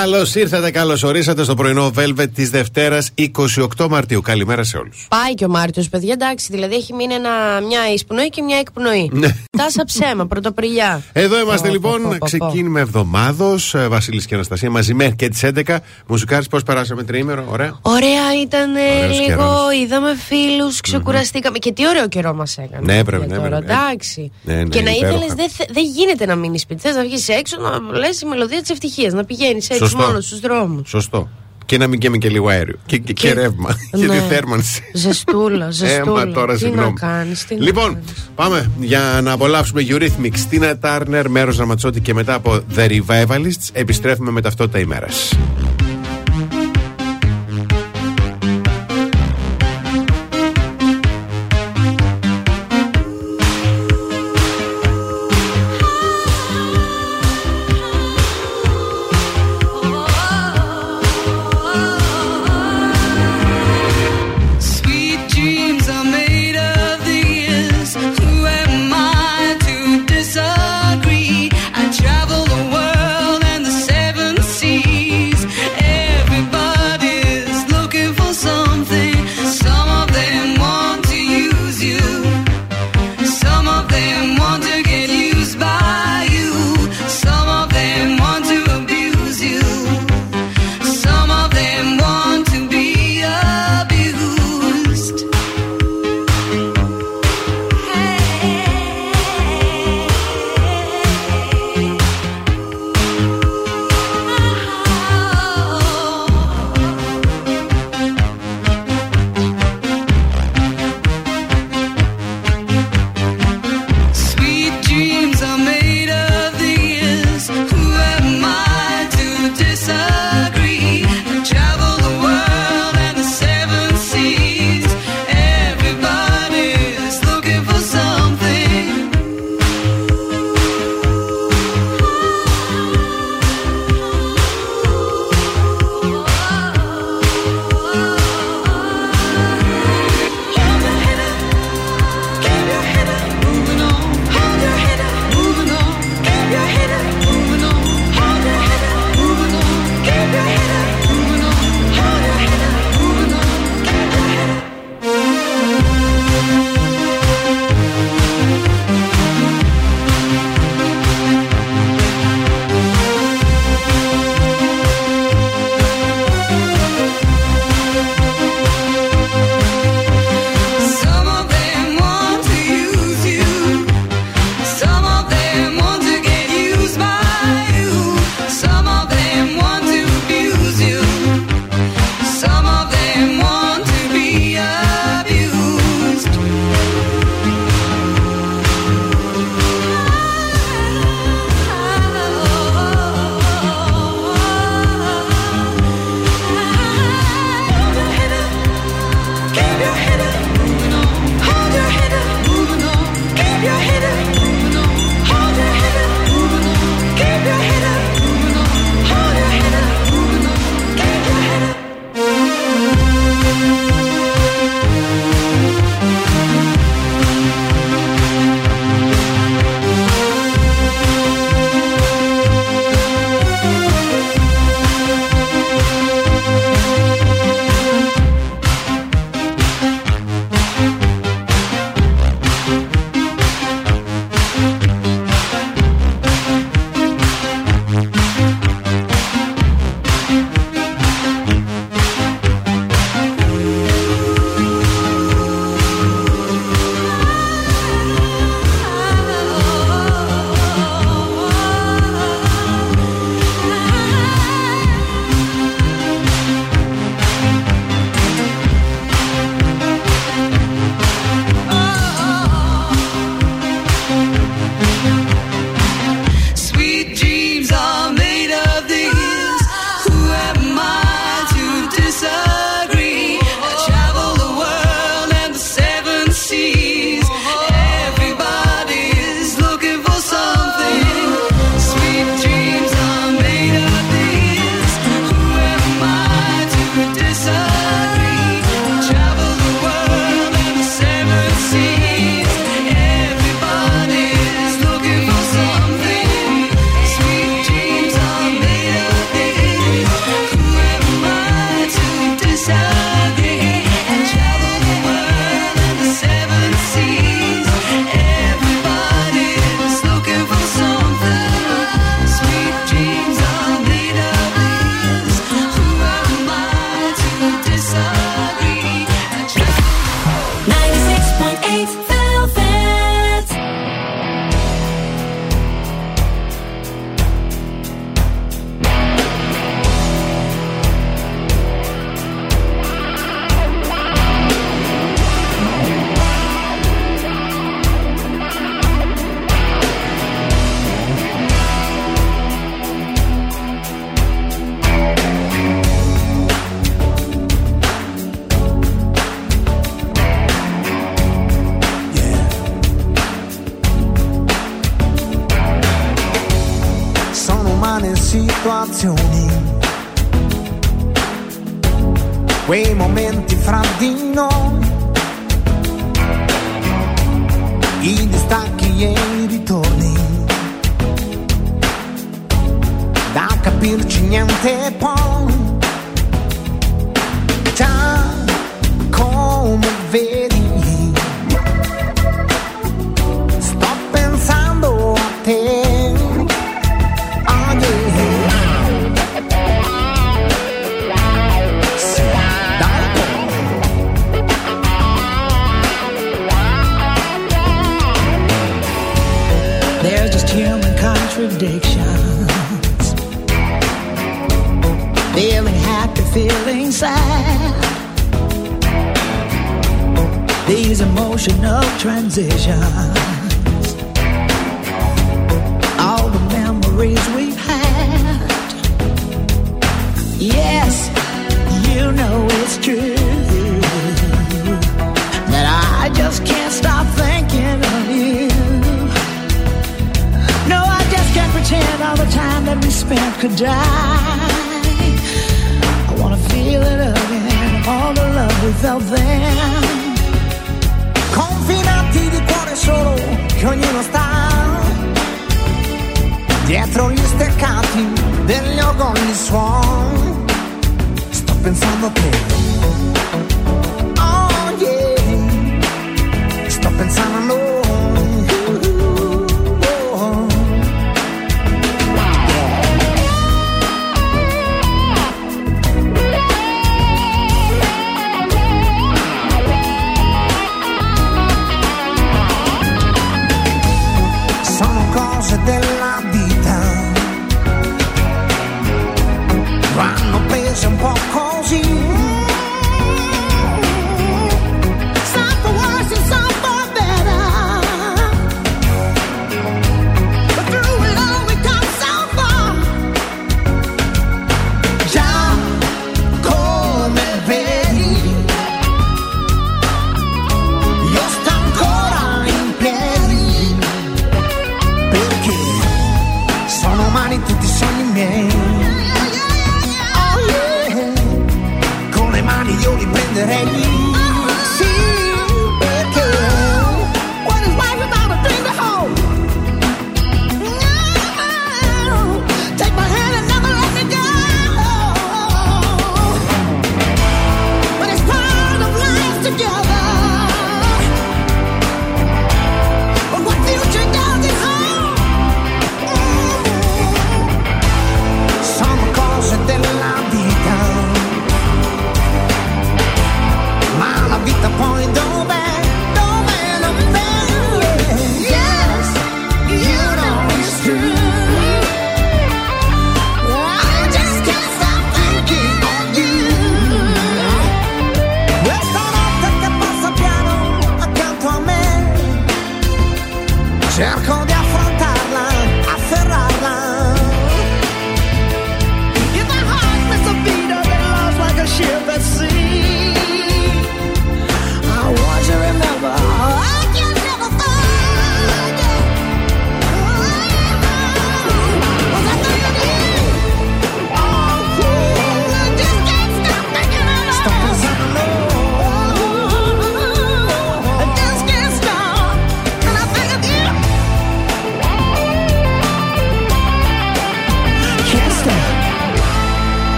Καλώς ήρθατε, καλώς ορίσατε στο πρωινό Velvet της Δευτέρας 28 Μαρτίου. Καλημέρα σε όλους. Πάει και ο Μάρτιος, παιδιά, εντάξει. Δηλαδή έχει μείνει ένα, μια εισπνοή και μια εκπνοή. Ναι. Τάσα ψέμα, πρωτοπριλιά. Εδώ είμαστε Πω, λοιπόν. πω, πω, πω. Ξεκίνημα εβδομάδος. Βασίλης και Αναστασία μαζί μέχρι και τις 11. Μουσικάρι, πώς περάσαμε τριήμερο, ωραία; Ωραία ήταν Ωραίος λίγο, καιρός. είδαμε φίλους, ξεκουραστήκαμε. Και τι ωραίο καιρό μας έκανε. Ναι, πρέπει, Για ναι, τώρα, πρέπει. Εντάξει. Ναι, ναι, και να υπέροχα. ήθελες, δεν θε- δεν γίνεται να μείνεις σπίτι. Θες να βγεις έξω, να λες η μελωδία της ευτυχίας, να πηγαίνεις έτσι Σωστό. μόνος στους δρόμους. Σωστό. Και να μην καίμε και λίγο αέριο. Και, και, και Και- ρεύμα. Ναι. Και τη θέρμανση. Ζεστούλα, ζεστούλα. Έμα τώρα, τι συγγνώμη. να κάνεις, τι να λοιπόν, κάνεις. πάμε για να απολαύσουμε Eurythmics, Tina Turner, μέρος Ραματσότη και μετά από The Revivalists επιστρέφουμε με ταυτότητα ημέρας.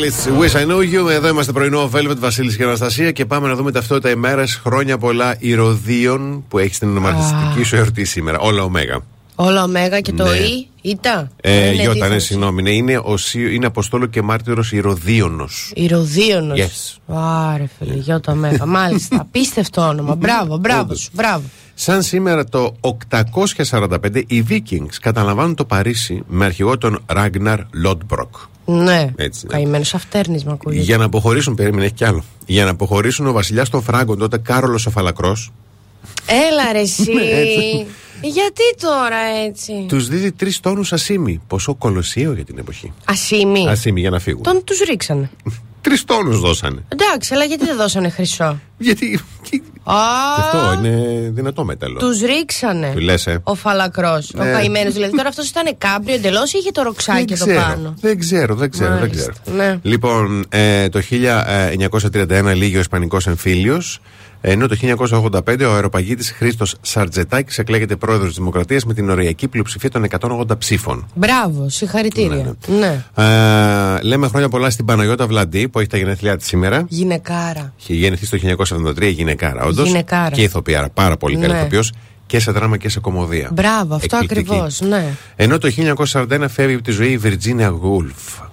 knew Revivalists, Wish I Know You. Εδώ είμαστε πρωινό Velvet Βασίλης και Αναστασία και πάμε να δούμε ταυτότητα ημέρας. Χρόνια πολλά ηρωδίων που έχεις στην ονοματιστική σου εορτή σήμερα. Όλα ωμέγα. Όλα ωμέγα και το Ναι. Ι, Ήτα. Ε, Είναι Γιώτα, ναι, δίθεν. συγγνώμη. Ναι, είναι, ο, Σι- είναι Αποστόλο και Μάρτυρος Ηρωδίωνος. Ηρωδίωνος. Yes. Άρε φίλε, Γιώτα Ωμέγα. Μάλιστα. Απίστευτο όνομα. Μπράβο, μπράβο Όντως. σου. Μπράβο. Σαν σήμερα το 845 οι Vikings καταλαμβάνουν το Παρίσι με αρχηγό τον Ragnar Lodbrok. Ναι. Έτσι, ναι. Καημένος αυτέρνισμα ακούγεται. Για να αποχωρήσουν, περίμενε, έχει κι άλλο. Για να αποχωρήσουν ο βασιλιάς των Φράγκων, τότε Κάρολος ο Φαλακρός, Έλα ρε εσύ. Ναι, έτσι. Γιατί τώρα έτσι; τους δίδει τρεις τόνους ασίμι. Ποσό κολοσσίο για την εποχή. Ασήμι. Ασίμι για να φύγουν. Τον τους ρίξανε. Τρεις τόνους δώσανε. Εντάξει, αλλά γιατί δεν δώσανε χρυσό; Γιατί. Και- Α, και αυτό είναι δυνατό μέταλλο. τους ρίξανε. Του λες, ε; Ο φαλακρός. Ο Ναι. καημένος. Δηλαδή τώρα αυτός ήταν κάμπριο εντελώς ή είχε το ροξάκι εδώ πάνω; δεν ξέρω, δεν ξέρω, δεν Μάλιστα, ξέρω. ναι. Λοιπόν, ε, το 1931 λύγει ο Ισπανικό εμφύλιος. Ενώ το 1985 ο αεροπαγίτης Χρήστος Σαρτζετάκης εκλέγεται πρόεδρος της Δημοκρατίας με την οριακή πλειοψηφία των 180 ψήφων. Μπράβο, συγχαρητήρια. Ναι. Ε, λέμε χρόνια πολλά στην Παναγιώτα Βλαντή που έχει τα γενέθλιά της σήμερα. Γυναικάρα. Είχε γεννηθεί το 1973 η γυναικάρα, όντως. Γυναικάρα. Και ηθοποιάρα, πάρα πολύ καλή Ναι. ηθοποιός και σε δράμα και σε κομμωδία. Μπράβο, αυτό Εκπληκτική. ακριβώς. Ναι. Ενώ το 1941 φεύγει από τη ζωή η Virginia Woolf.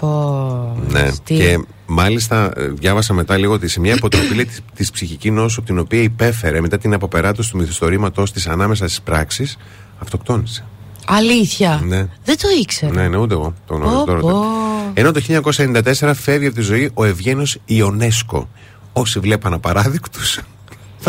Πω. Ναι. τι. Και μάλιστα ε, διάβασα μετά λίγο ότι σε μια αποτροπή λέει, της, της ψυχικής νόσου από την οποία υπέφερε μετά την αποπεράτωση του μυθιστορήματός της ανάμεσα στις πράξεις αυτοκτόνησε. Αλήθεια. Ναι. Δεν το ήξερα. Ναι, ναι, ούτε εγώ το γνωρίζω Πω, τώρα. πω. Ενώ το 1994 φεύγει από τη ζωή ο Ευγένιο Ιονέσκο. Όσοι βλέπαν απαράδεικτους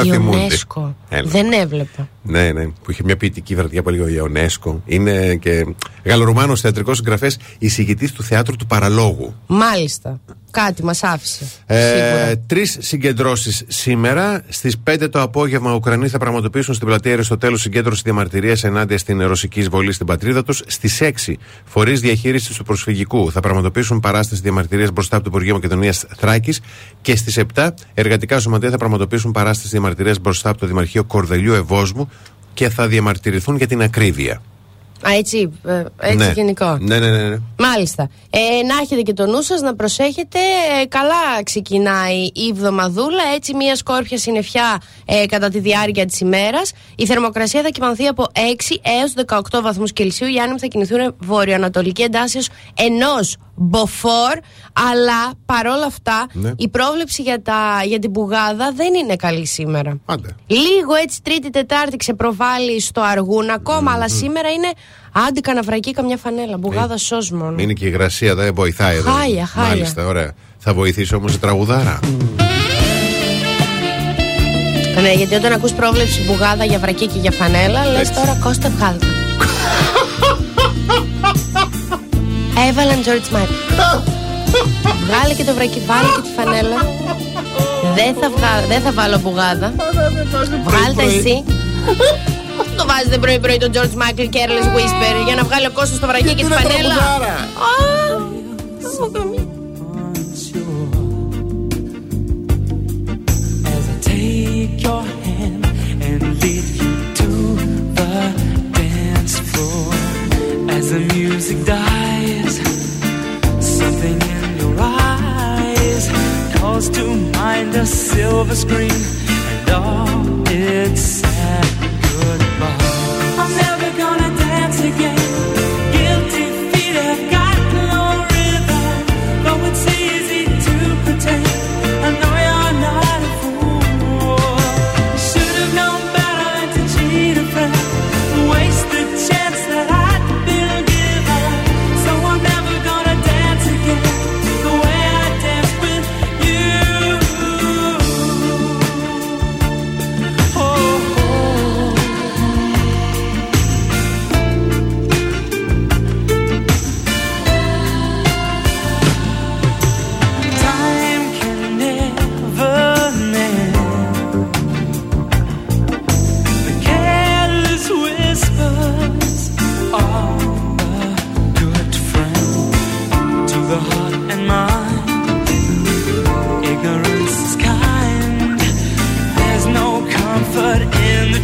θα θυμούνται. Ιονέσκο. Έλα. Δεν έβλεπα. Ναι, ναι, που είχε μια ποιητική βραδιά που λέγεται Ιονέσκο. Είναι και Γαλλορουμάνο θεατρικός συγγραφέας, εισηγητής του θεάτρου του Παραλόγου. Μάλιστα. Κάτι μας άφησε. Ε, Σίγουρα. Τρεις συγκεντρώσεις σήμερα. Στις 5 το απόγευμα, οι Ουκρανοί θα πραγματοποιήσουν στην πλατεία Αριστοτέλου συγκέντρωση διαμαρτυρίας ενάντια στην ρωσική εισβολή στην πατρίδα τους. Στις 6, φορείς διαχείρισης του προσφυγικού θα πραγματοποιήσουν παράσταση διαμαρτυρίας μπροστά από το Υπουργείο Μακεδονίας Θράκης. Και στις 7, εργατικά σωματεία θα πραγματοποιήσουν παράσταση διαμαρτυρίας μπροστά από το Δημαρχείο Κορδελιού Ευόσμου και θα διαμαρτυρηθούν για την ακρίβεια. Α, έτσι, ε, έτσι ναι. γενικό. Ναι, ναι, ναι. ναι. Μάλιστα. Ε, να έχετε και το νου σας, να προσέχετε. Ε, καλά ξεκινάει η εβδομαδούλα. Έτσι, μια σκόρπια συννεφιά ε, κατά τη διάρκεια της ημέρας. Η θερμοκρασία θα κοιμανθεί από 6 έως 18 βαθμούς Κελσίου. Οι άνεμοι θα κινηθούν βορειοανατολική εντάσσεως ενός μποφόρ. Αλλά παρόλα αυτά, Ναι. η πρόβλεψη για, τα, για την πουγάδα δεν είναι καλή σήμερα. Άντε. Λίγο έτσι Τρίτη Τετάρτη ξεπροβάλλει στο αργούν ακόμα, αλλά σήμερα είναι άντε καναβρακή καμιά φανέλα. Μπουγάδα σως μόνο. Είναι και η υγρασία, δεν βοηθάει εδώ. Χάλια, χάλια. Μάλιστα, ωραία. Θα βοηθήσει όμως η τραγουδάρα. Ναι, γιατί όταν ακούς πρόβλεψη μπουγάδα για βρακή και για φανέλα, λες Έτσι. τώρα Κώστα βγάλτε. Έβαλαν George Michael. Βγάλε και το βρακί, βάλε και τη φανέλα. Δεν θα, βγα... δεν θα βάλω μπουγάδα. Βγάλτε εσύ. Το βάζετε πρωί-πρωί το George Michael Careless Whisper για να βγάλει ο Κώστας το βρακί και τη φανέλα. Α, μου καμία. As I take your hand and lead you to the dance floor. As the music dies, something in your eyes calls to mind a silver screen and all its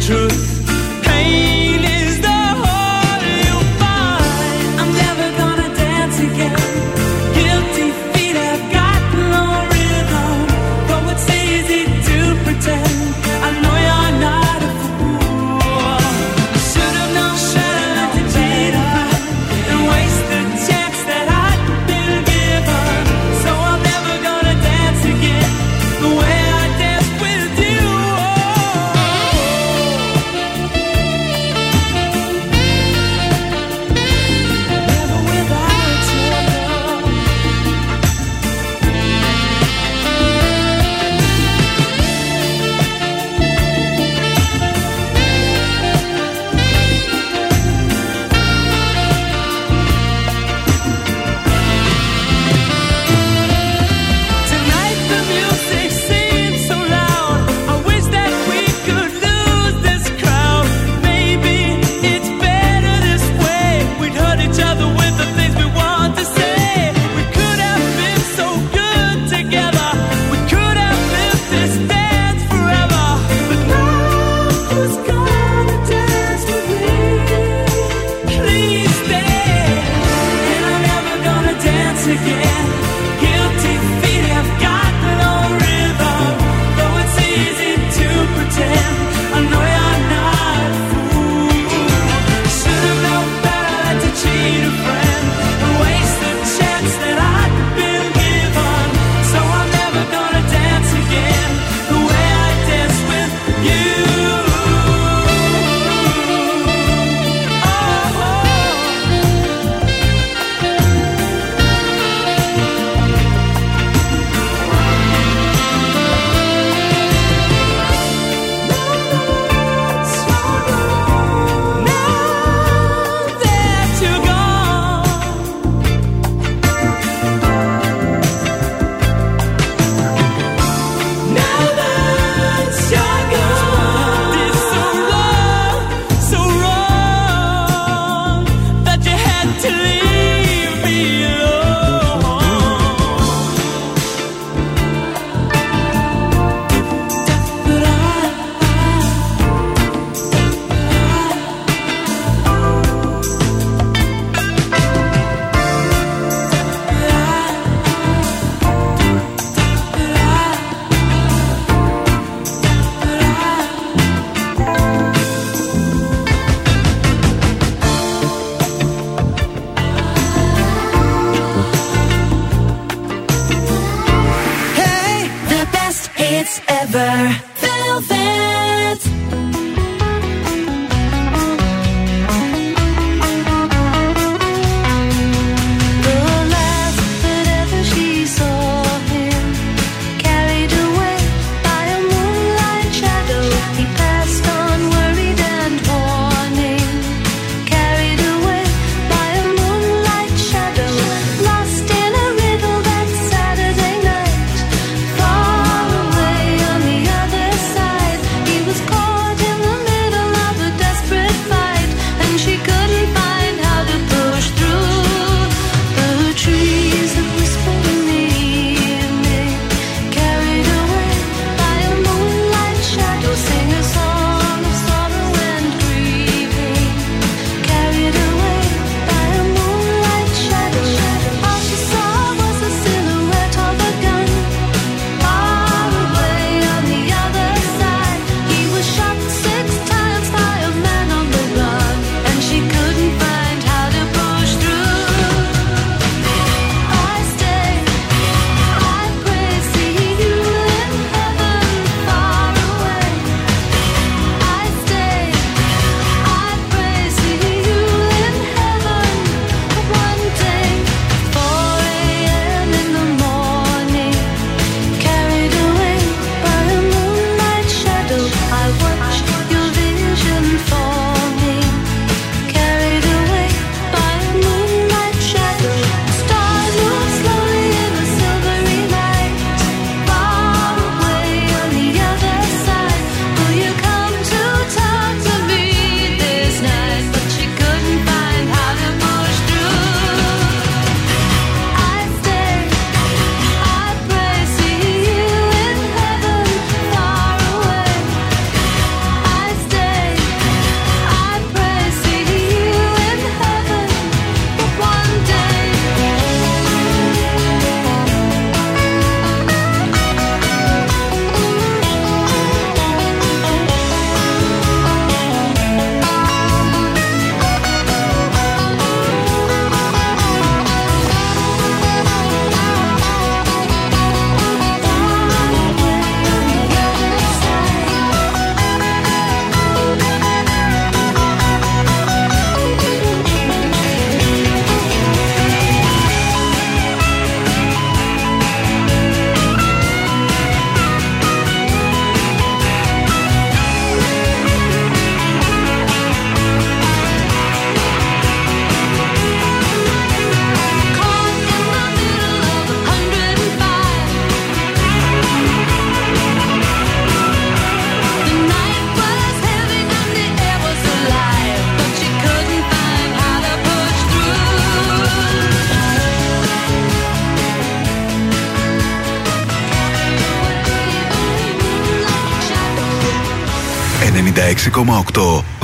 tschüss.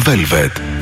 Velvet.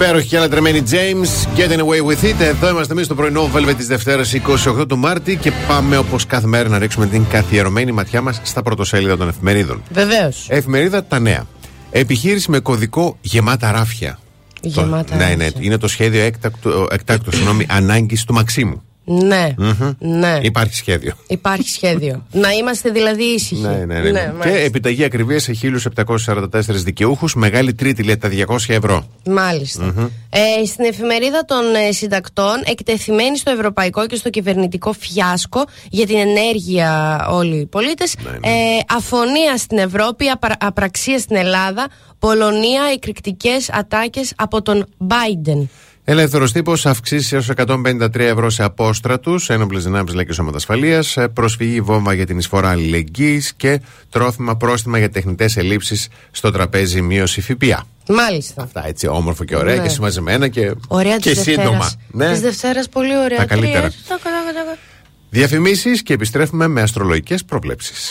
Υπέροχη και ανατρεμένη James, Getting Away with It. Εδώ είμαστε εμείς στο πρωινό Velvet της Δευτέρας 28 του Μάρτη και πάμε όπως κάθε μέρα να ρίξουμε την καθιερωμένη ματιά μας στα πρωτοσέλιδα των εφημερίδων. Βεβαίως. Εφημερίδα Τα Νέα. Επιχείρηση με κωδικό γεμάτα ράφια. Γεμάτα Το- ναι, ναι, ράφια. είναι το σχέδιο έκτακτου, έκτακτου συγγνώμη, ανάγκης του Μαξίμου. Ναι. ναι. Υπάρχει σχέδιο. Υπάρχει σχέδιο. να είμαστε δηλαδή ήσυχοι. Ναι, ναι, ναι. ναι. και μάλιστα. επιταγή ακριβίας σε 1.744 δικαιούχους. Μεγάλη τρίτη λέει τα 200 ευρώ. Μάλιστα. Ε, στην εφημερίδα των ε, συντακτών, εκτεθειμένοι στο ευρωπαϊκό και στο κυβερνητικό φιάσκο για την ενέργεια όλοι οι πολίτες, Ναι, ε, αφωνία στην Ευρώπη, απρα- απραξία στην Ελλάδα, Πολωνία, εκρηκτικές ατάκες από τον Biden. Ελεύθερος τύπος αυξήσει έως 153 ευρώ σε απόστρατους, ένοπλες δυνάμεις λέει και σώματα ασφαλείας, προσφυγή βόμβα για την εισφορά αλληλεγγύης και τρόφιμα πρόστιμα για τεχνητές ελλείψεις στο τραπέζι μείωση ΦΠΑ. Μάλιστα. Αυτά έτσι όμορφο και ωραία Ναι. και συμμαζεμένα και, Ωραία και της σύντομα. Δευτέρα. Ναι. Της Δευτέρας πολύ ωραία. Τα καλύτερα. Τρία, τάκα, τάκα, τάκα. Διαφημίσεις και επιστρέφουμε με αστρολογικές προβλέψεις.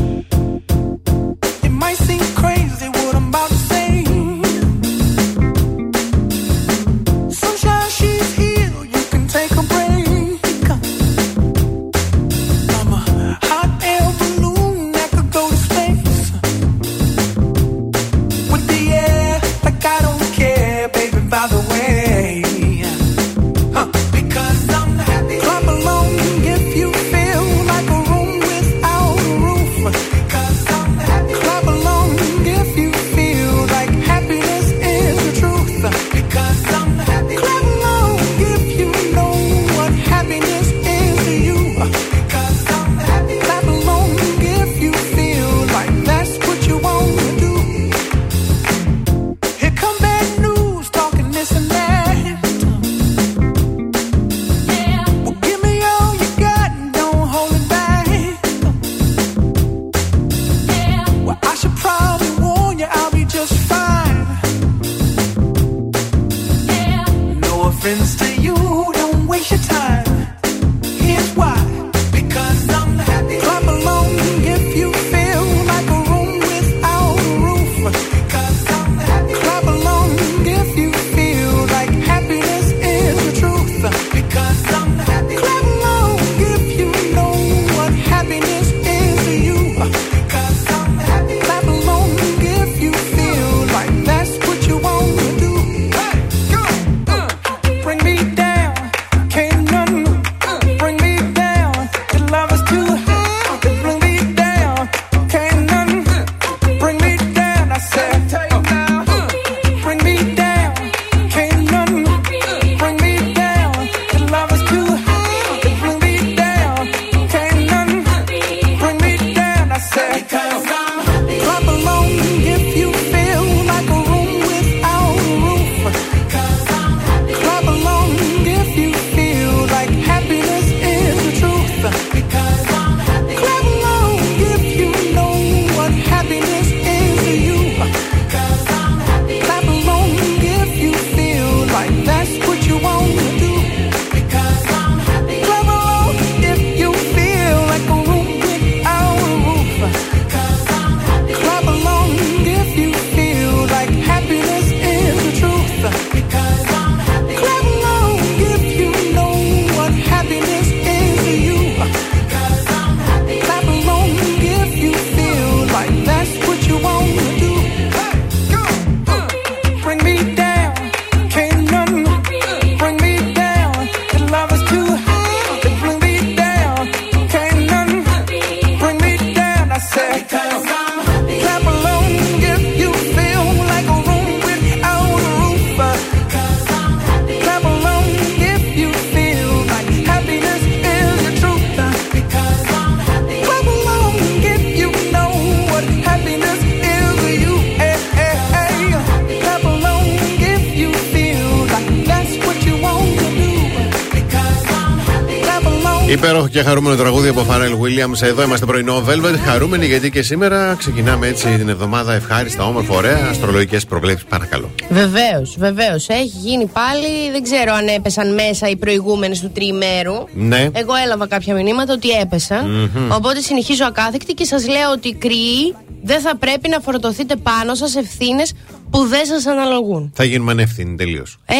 Και χαρούμενο τραγούδι από Φαρέλ Williams. Εδώ είμαστε πρωινό Velvet. Χαρούμενοι γιατί και σήμερα ξεκινάμε έτσι την εβδομάδα ευχάριστα, όμορφα, ωραία. Αστρολογικές προβλέψεις, παρακαλώ. Βεβαίως, βεβαίως. Έχει γίνει πάλι. Δεν ξέρω αν έπεσαν μέσα οι προηγούμενες του τριημέρου. Ναι. Εγώ έλαβα κάποια μηνύματα ότι έπεσαν. Οπότε συνεχίζω ακάθεκτη και σας λέω ότι οι κρυοί δεν θα πρέπει να φορτωθείτε πάνω σας ευθύνες που δεν σας αναλογούν. Θα γίνουμε ανεύθυνοι τελείως. Ε,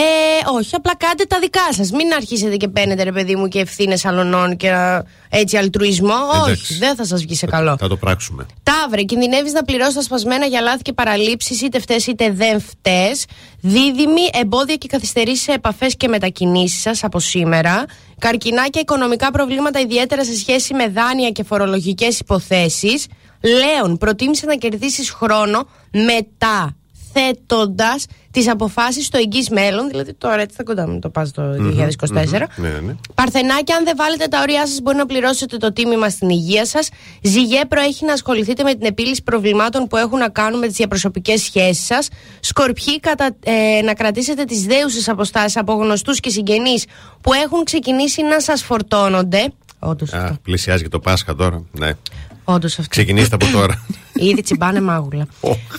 όχι, απλά κάντε τα δικά σας. Μην αρχίσετε και παίρνετε, ρε παιδί μου, και ευθύνες αλωνών και α, έτσι αλτρουισμό. Εντάξει. Όχι, δεν θα σας βγει σε καλό. Θα το πράξουμε. Ταύρε, κινδυνεύεις να πληρώσεις τα σπασμένα για λάθη και παραλήψεις, είτε φταίει είτε δεν φταίει. Δίδυμη, εμπόδια και καθυστερήσεις σε επαφές και μετακινήσεις σας από σήμερα. Καρκινά και οικονομικά προβλήματα, ιδιαίτερα σε σχέση με δάνεια και φορολογικές υποθέσεις. Λέων, προτίμησε να κερδίσεις χρόνο μετά θέτοντας τις αποφάσεις στο εγγύς μέλλον, δηλαδή τώρα έτσι θα κοντά μου το πας το 2024. Ναι, ναι. Παρθενάκια, αν δεν βάλετε τα όρια σας, μπορεί να πληρώσετε το τίμημα στην υγεία σας. Ζυγέ, προέχει να ασχοληθείτε με την επίλυση προβλημάτων που έχουν να κάνουν με τις διαπροσωπικές σχέσεις σας. Σκορπιοί, κατα, ε, να κρατήσετε τις δέουσες αποστάσεις από γνωστούς και συγγενείς που έχουν ξεκινήσει να σας φορτώνονται. Όντως Α, αυτό. πλησιάζει και το Πάσχα τώρα. Ναι. Όντως αυτό. Ξεκινήστε από τώρα. Ήδη τσιμπάνε μάγουλα.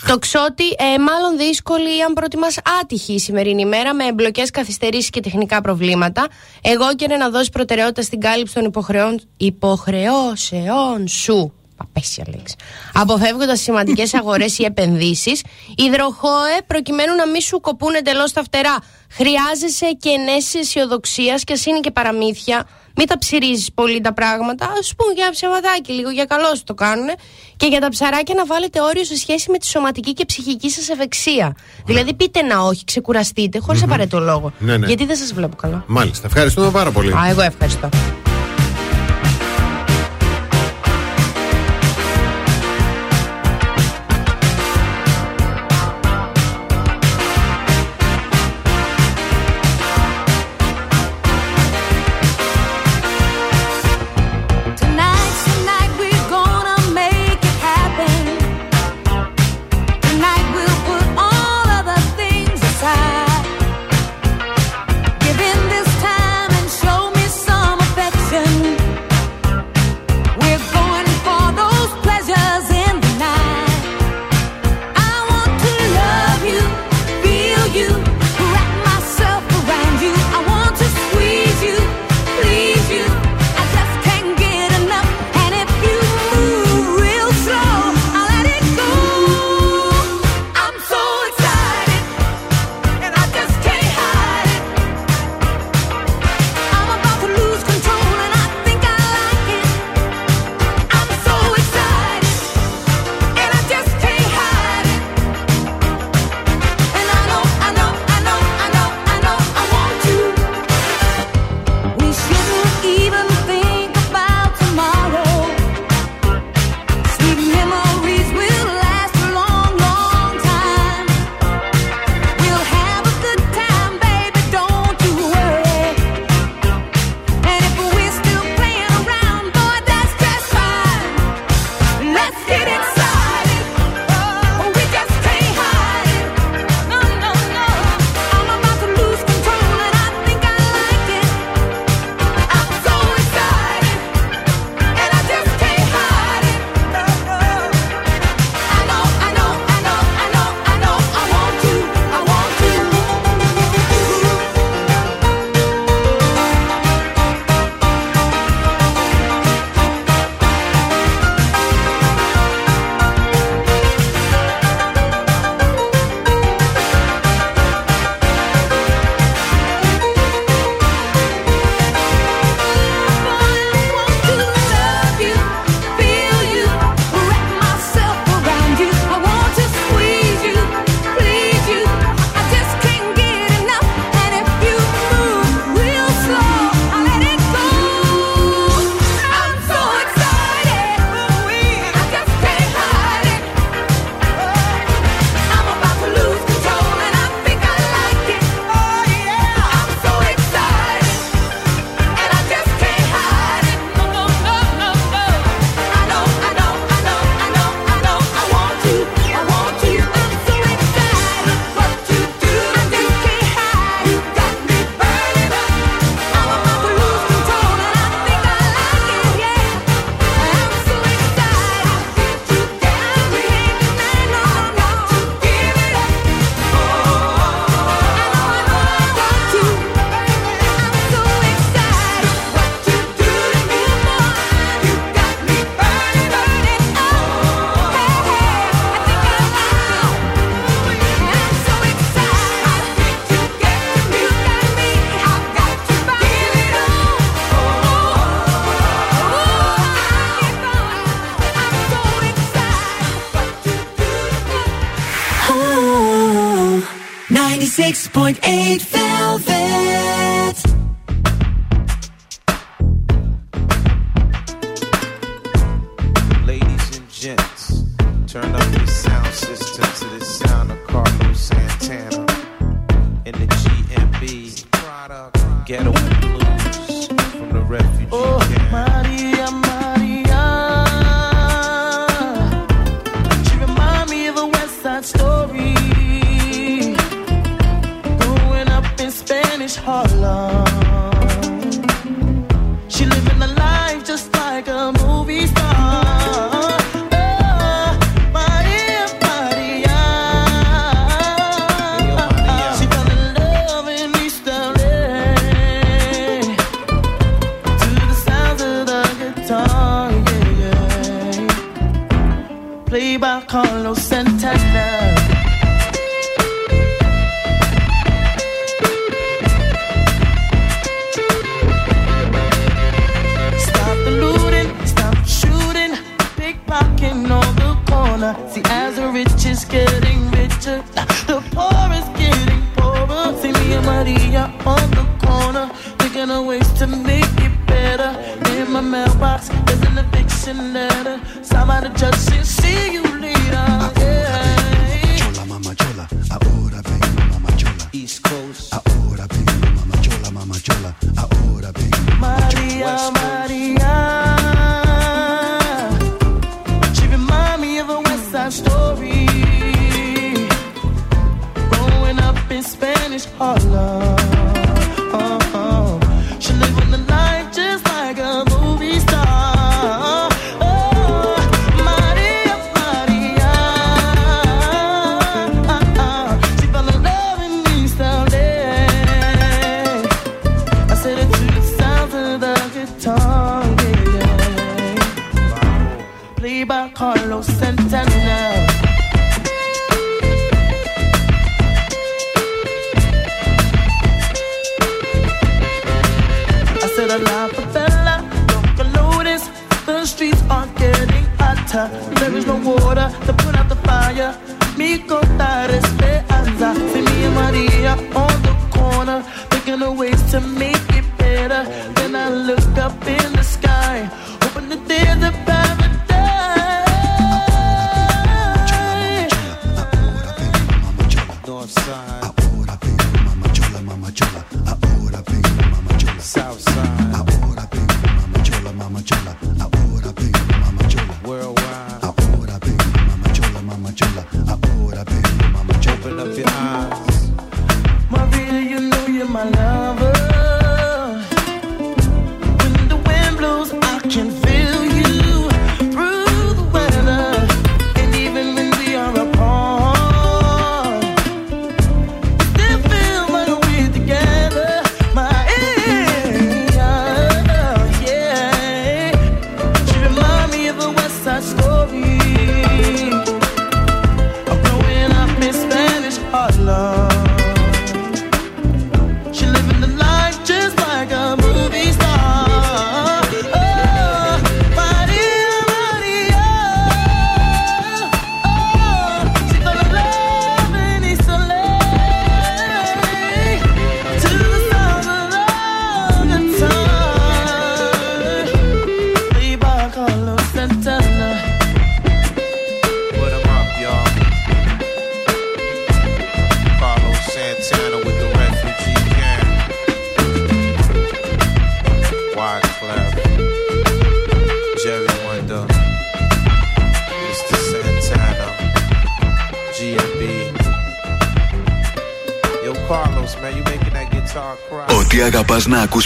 Το ξότι, ε, μάλλον δύσκολη ή αν πρώτη μα άτυχη η σημερινή ημέρα με εμπλοκές, καθυστερήσεις και τεχνικά προβλήματα. Εγώ και να δώσεις προτεραιότητα στην κάλυψη των υποχρεών... υποχρεώσεών σου. Απέσια λέξη. Αποφεύγοντας σημαντικές αγορές ή επενδύσεις, υδροχόε προκειμένου να μην σου κοπούν εντελώς τα φτερά. Χρειάζεσαι και ενέσει αισιοδοξίας και ας είναι και παραμύθια. Μην τα ψυρίζεις πολύ τα πράγματα. Α πούμε για ψεβαδάκι ψευδάκι, λίγο για καλό σου το κάνουν. Και για τα ψαράκια να βάλετε όριο σε σχέση με τη σωματική και ψυχική σας ευεξία. Δηλαδή πείτε να όχι, ξεκουραστείτε, χωρίς mm-hmm. απαραίτητο λόγο. Ναι, ναι. Γιατί δεν σας βλέπω καλά. Μάλιστα. Ευχαριστούμε πάρα πολύ. Α, εγώ ευχαριστώ.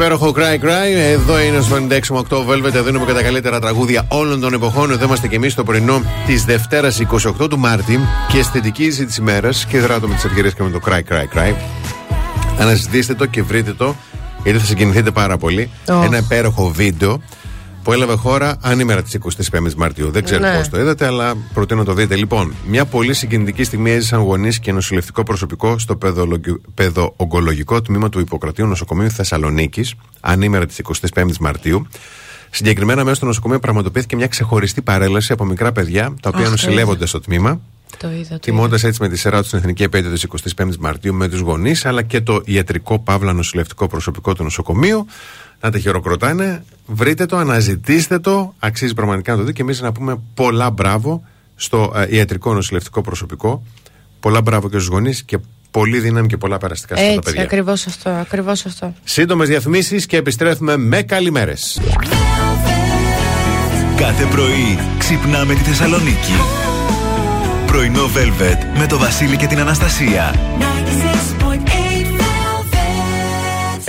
Υπέροχο Cry Cry. Εδώ είναι ο 96,8 Velvet. Εδώ είναι με τα καλύτερα τραγούδια όλων των εποχών. Εδώ είμαστε και εμείς το πρωινό της Δευτέρας 28 του Μάρτη και αισθητική είδηση της ημέρας. Και δράτω με τις ευκαιρίες και με το Cry Cry Cry. Αναζητήστε το και βρείτε το, γιατί θα συγκινηθείτε πάρα πολύ. Οχ. Ένα υπέροχο βίντεο που έλαβε χώρα ανήμερα της 25η Μαρτίου. Δεν ξέρω Ναι. πώς το είδατε, αλλά προτείνω να το δείτε. Λοιπόν, μια πολύ συγκινητική στιγμή έζησαν γονείς και νοσηλευτικό προσωπικό στο παιδολογι- παιδοογκολογικό τμήμα του Ιπποκρατείου Νοσοκομείου Θεσσαλονίκης, ανήμερα της 25η Μαρτίου. Συγκεκριμένα, μέσα στο νοσοκομείο πραγματοποιήθηκε μια ξεχωριστή παρέλαση από μικρά παιδιά, τα οποία Αχ, νοσηλεύονται στο τμήμα. Το είδα. Το είδα. Τιμώντα έτσι με τη σειρά τους την εθνική επέτειο της 25η Μαρτίου με τους γονείς, αλλά και το ιατρικό παύλα νοσηλευτικό προσωπικό του νοσοκομείου. Να τα χειροκροτάνε. Βρείτε το, αναζητήστε το. Αξίζει πραγματικά να το δείτε. Και εμείς να πούμε πολλά μπράβο στο ε, ιατρικό νοσηλευτικό προσωπικό. Πολλά μπράβο και στους γονείς και πολύ δύναμη και πολλά περαστικά σε αυτά τα Έτσι, παιδιά. ακριβώς αυτό. Ακριβώς αυτό. Σύντομες διαφημίσεις και επιστρέφουμε με καλημέρες. Κάθε πρωί ξυπνάμε τη Θεσσαλονίκη. Πρωινό Velvet με το Βασίλη και την Αναστασία.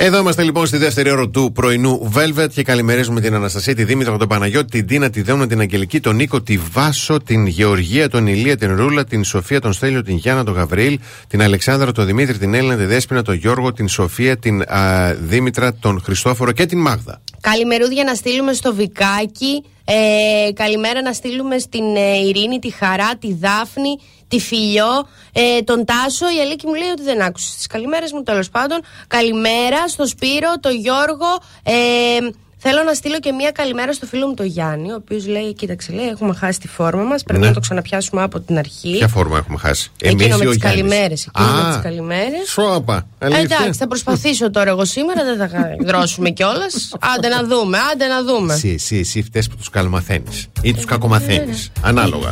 96.8 Velvet. Εδώ είμαστε λοιπόν στη δεύτερη ώρα του πρωινού Velvet και καλημερίζουμε την Αναστασία, τη Δήμητρα, τον Παναγιώτη, την Τίνα, τη Δέουνα, την Αγγελική, τον Νίκο, τη Βάσο, την Γεωργία, τον Ηλία, την Ρούλα, την Σοφία, τον Στέλιο, την Γιάννα, τον Γαβριήλ, την Αλεξάνδρα, τον Δημήτρη, την Έλληνα, τη Δέσποινα, τον Γιώργο, την Σοφία, την α, Δήμητρα, τον Χριστόφορο και την Μάγδα. Καλημερούδια να στείλουμε στο Βικάκι. Ε, καλημέρα να στείλουμε στην ε, Ειρήνη, τη Χαρά, τη Δάφνη, τη Φιλιό, ε, τον Τάσο. Η Αλίκη μου λέει ότι δεν άκουσε τις καλημέρες μου, τέλος πάντων. Καλημέρα στο Σπύρο, τον Γιώργο. Ε, θέλω να στείλω και μία καλημέρα στο φίλο μου τον Γιάννη, ο οποίος λέει: Κοίταξε, λέει, έχουμε χάσει τη φόρμα μας. Πρέπει Ναι. να το ξαναπιάσουμε από την αρχή. Ποια φόρμα έχουμε χάσει; Εκείνο Εμείς ή με ο τις Γιάννης; καλημέρες. Εκείνο με Α, τις καλημέρες. Σώπα. Αλήθεια. Εντάξει, θα προσπαθήσω τώρα εγώ σήμερα, δεν θα δρώσουμε κιόλας. Άντε να δούμε, άντε να δούμε. Εσύ, εσύ, εσύ φταίει που τους καλομαθαίνεις ή τους κακομαθαίνεις. Ανάλογα.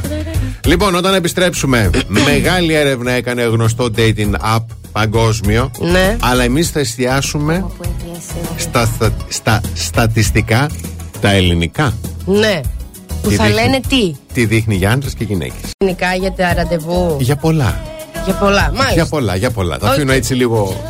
Λοιπόν, όταν επιστρέψουμε, μεγάλη έρευνα έκανε γνωστό dating app παγκόσμιο. Ναι. Αλλά εμείς θα εστιάσουμε στα, στα, στα στατιστικά τα ελληνικά. Ναι. Που Τι θα δείχνει; λένε τι; Τι δείχνει για άντρες και γυναίκες. Γενικά για τα ραντεβού. Για πολλά. Για πολλά. Μάλιστα. Για πολλά, για πολλά. Τα Οκ. αφήνω έτσι λίγο.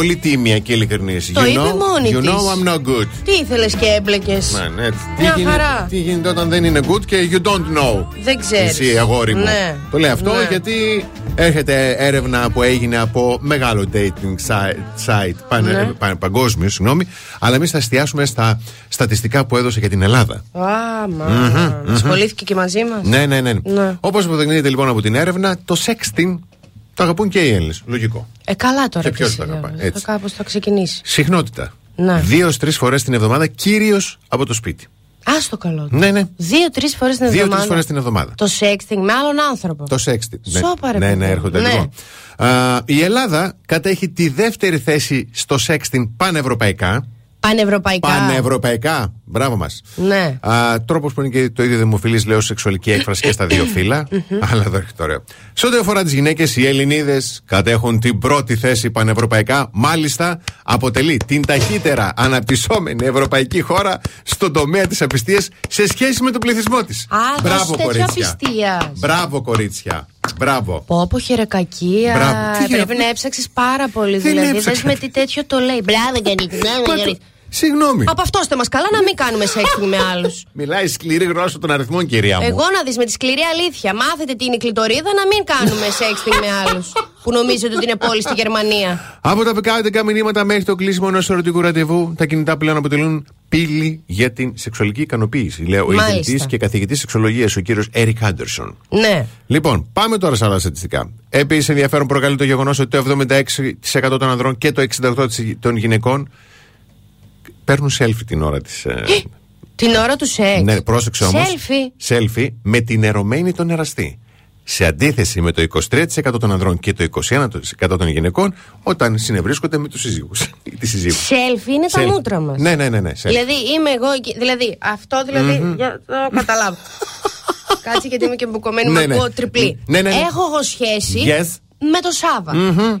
Πολύ τίμια και ειλικρινή. Το είπε μόνη You της. know I'm no good. Τι ήθελες και έμπλεκες; Ναι, ναι. Τι, Μια γίνεται, χαρά. τι γίνεται όταν δεν είναι good και you don't know. Δεν ξέρεις. Εσύ, αγόρι μου. Ναι. Το λέει αυτό Ναι. γιατί έρχεται έρευνα που έγινε από μεγάλο dating site, site πανε, Ναι. πα- παγκόσμιο, συγγνώμη. Αλλά εμείς θα εστιάσουμε στα στατιστικά που έδωσε για την Ελλάδα. Α, μα. Ασχολήθηκε και μαζί μας. Ναι, ναι, ναι. Ναι. Όπως αποδεικνύεται λοιπόν από την έρευνα, το sexting το αγαπούν και οι Έλληνες. Λογικό. Ε, καλά τώρα. Και ποιος εσύ, το αγαπάει, βέβαια. έτσι. Θα κάπως θα ξεκινήσεις. Συχνότητα. Ναι. Δύο-τρεις φορές την εβδομάδα, κυρίως από το σπίτι. Α το καλό. του. Ναι, ναι. Δύο-τρεις φορές την εβδομάδα. Δύο-τρει φορές την εβδομάδα. Το sexting με άλλον άνθρωπο. Το sexting. Σώπα, ρε ναι, ναι, παιδί ναι, μου. έρχονται Ναι. λοιπόν. Α, η Ελλάδα κατέχει τη δεύτερη θέση στο sexting πανευρωπαϊκά. Πανευρωπαϊκά. Πανευρωπαϊκά. Μπράβο μας. Ναι. Τρόπος που είναι και το ίδιο δημοφιλής, λέω, σεξουαλική έκφραση και στα δύο φύλλα. Αλλά εδώ έρχεται ωραίο. Σε ό,τι αφορά τις γυναίκες, οι Ελληνίδες κατέχουν την πρώτη θέση πανευρωπαϊκά. Μάλιστα, αποτελεί την ταχύτερα αναπτυσσόμενη ευρωπαϊκή χώρα στον τομέα της απιστίας σε σχέση με τον πληθυσμό της. Α, Μπράβο, τέτοια κορίτσια. απιστίας. Μπράβο, κορίτσια. Μπράβο. Πω, πω, χειροκακία. Μπράβο. Τι Πρέπει χειρο- να έψάξει πάρα πολύ. Δεν δηλαδή, έψαξα; δες με τι τέτοιο το λέει. Μπράβο, Γκανίτη. Μπράβο, Μα Γκανίτη. το- Συγγνώμη. Από αυτός είστε μα καλά να μην κάνουμε sexting με άλλους. Μιλάει σκληρή γλώσσα των αριθμών, κυρία μου. Εγώ να δεις με τη σκληρή αλήθεια. Μάθετε τι είναι η κλειτορίδα να μην κάνουμε sexting με άλλους. Που νομίζετε ότι είναι πόλη στη Γερμανία. Από τα πεκάτικα μηνύματα μέχρι το κλείσιμο ενός ερωτικού ραντεβού, τα κινητά πλέον αποτελούν πύλη για την σεξουαλική ικανοποίηση. Λέει ο Μάλιστα. ιδρυτή και καθηγητής σεξολογίας, ο κύριος Έρικ Άντερσον. Ναι. Λοιπόν, πάμε τώρα σε άλλα στατιστικά. Επίσης, ενδιαφέρον προκαλεί το γεγονός ότι το 76% των ανδρών και το 68% των γυναικών παίρνουν selfie την ώρα της. Την ώρα του σεξ. ναι, πρόσεξε όμως. Selfie. Selfie με την ερωμένη τον εραστή. Σε αντίθεση με το 23% των ανδρών και το 21% των γυναικών όταν συνευρίσκονται με τους σύζυγους. ή τη σύζυγους. Selfie είναι τα Selfie. μούτρα μας. Ναι, ναι, ναι. ναι selfie. Δηλαδή είμαι εγώ εκεί. Δηλαδή αυτό δηλαδή. Για να το καταλάβω. Κάτσε γιατί είμαι και μπουκωμένη. Ναι, Ναι, ναι. ακούω τριπλή. Ναι, ναι, ναι. Έχω εγώ σχέση Yes. Με το Σάββα.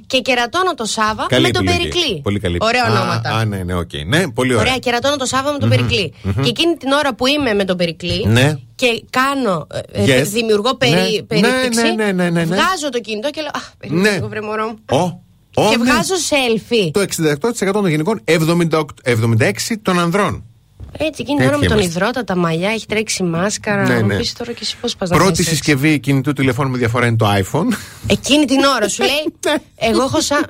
Και κερατώνω το Σάββα Καλή με τον επιλογή. Περικλή. Πολύ καλή. Ωραία Α, ονόματα. Α, ναι, ναι, οκ. Ναι, πολύ ωραία. Ωραία, κερατώνω το Σάββα με τον Περικλή. Και εκείνη την ώρα που είμαι με τον Περικλή Ναι. και κάνω, ε, Yes. δημιουργώ περί, Ναι. περίπτυξη, Ναι, ναι, ναι, ναι, ναι. βγάζω το κινητό και λέω Αχ, περίμενε Ναι. λίγο, βρε μωρό μου. Ο, ο, Και ναι. βγάζω selfie. Το 68% των γυναικών, 78, 76% των ανδρών. Έτσι, εκείνη την ώρα με Τέτοιοι τον είμαστε. ιδρώτα, τα μαλλιά, έχει τρέξει μάσκαρα. Ναι, Μου ναι. πεις τώρα και εσύ πώς πας να Πρώτη κάνεις έτσι. συσκευή κινητού τηλεφώνου με διαφορά είναι το iPhone. Εκείνη την ώρα σου λέει. Εγώ έχω σαν.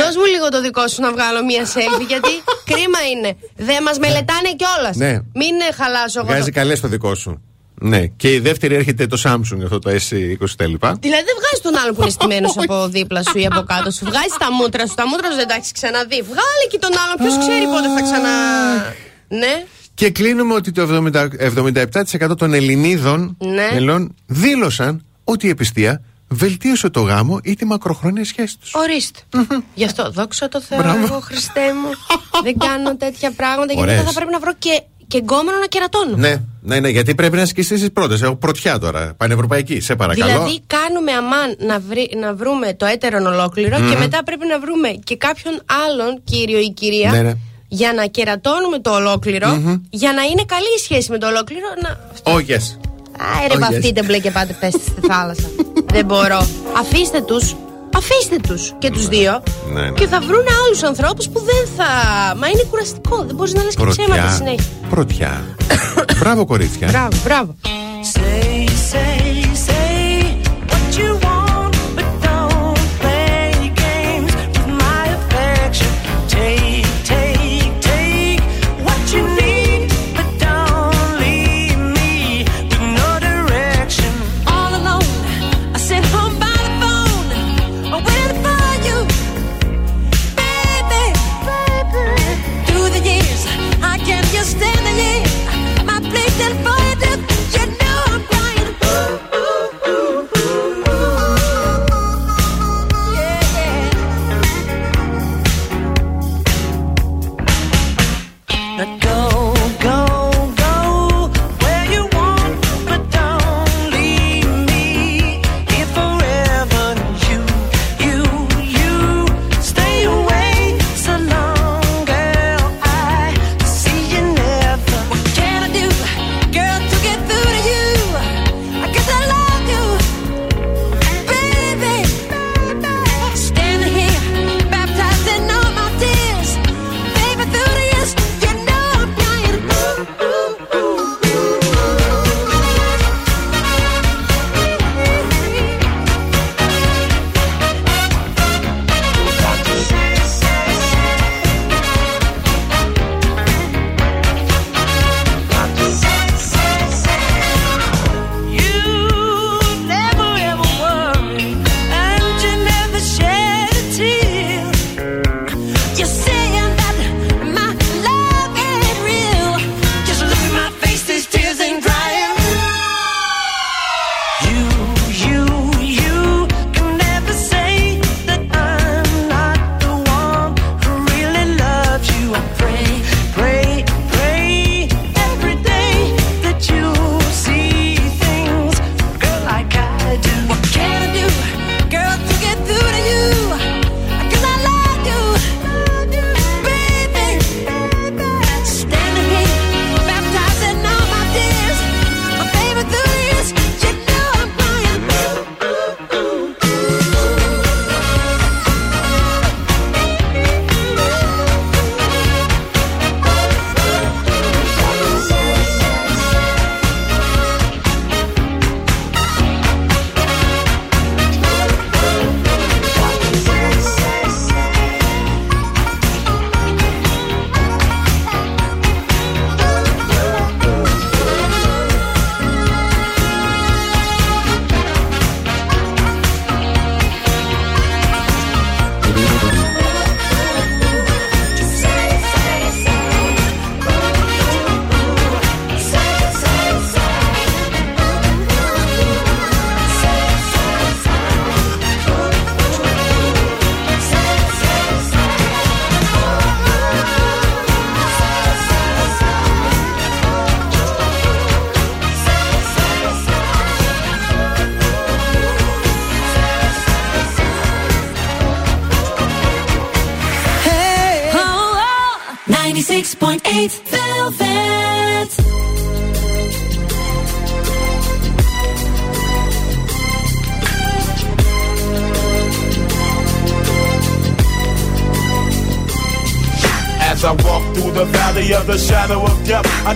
Δώσ' μου λίγο το δικό σου να βγάλω μία selfie, γιατί κρίμα είναι. Δεν μας μελετάνε κιόλας. Ναι. Μην ε, χαλάσω εγώ. Βγάζει το- καλές το δικό σου. Ναι. Και η δεύτερη έρχεται το Samsung, αυτό το S20 τα λοιπά. Δηλαδή δεν βγάζει τον άλλο που είναι στημένος από δίπλα σου ή από κάτω σου. Βγάζει τα μούτρα σου. Τα μούτρα σου δεν τα έχεις ξαναδεί. Βγάλε και τον άλλον. Ποιος ξέρει πότε θα ξανα. Ναι. Και κλείνουμε ότι το 70, 77% των Ελληνίδων Ναι. μελών δήλωσαν ότι η επιστία βελτίωσε το γάμο ή τη μακροχρόνια σχέση τους. Ορίστε. Γι' αυτό δόξα τω Θεώ, Μπράβο. εγώ Χριστέ μου. δεν κάνω τέτοια πράγματα γιατί Ωραίες. μετά θα πρέπει να βρω και, και γκόμενο να κερατώνω. Ναι, ναι, ναι, γιατί πρέπει να ασκήσει τις πρώτες. Έχω πρωτιά τώρα. Πανευρωπαϊκή, σε παρακαλώ. Δηλαδή κάνουμε αμάν να, βρει, να βρούμε το έτερον ολόκληρο και μετά πρέπει να βρούμε και κάποιον άλλον κύριο ή κυρία Ναι, ναι. Για να κερατώνουμε το ολοκληρο για να είναι καλή η σχέση με το ολόκληρο. Να... Oh, yes. Άιρε Oh, yes. βαφτείτε μπλε και πάτε πέστε στη θάλασσα. Δεν μπορώ. Αφήστε τους Αφήστε τους και τους δύο Ναι, ναι. και θα βρουν άλλους ανθρώπους που δεν θα. Μα είναι κουραστικό. Δεν μπορείς να λες και ψέματα Πρωτιά. συνέχεια. Πρωτιά. Μπράβο, κορίτσια. Μπράβο, μπράβο.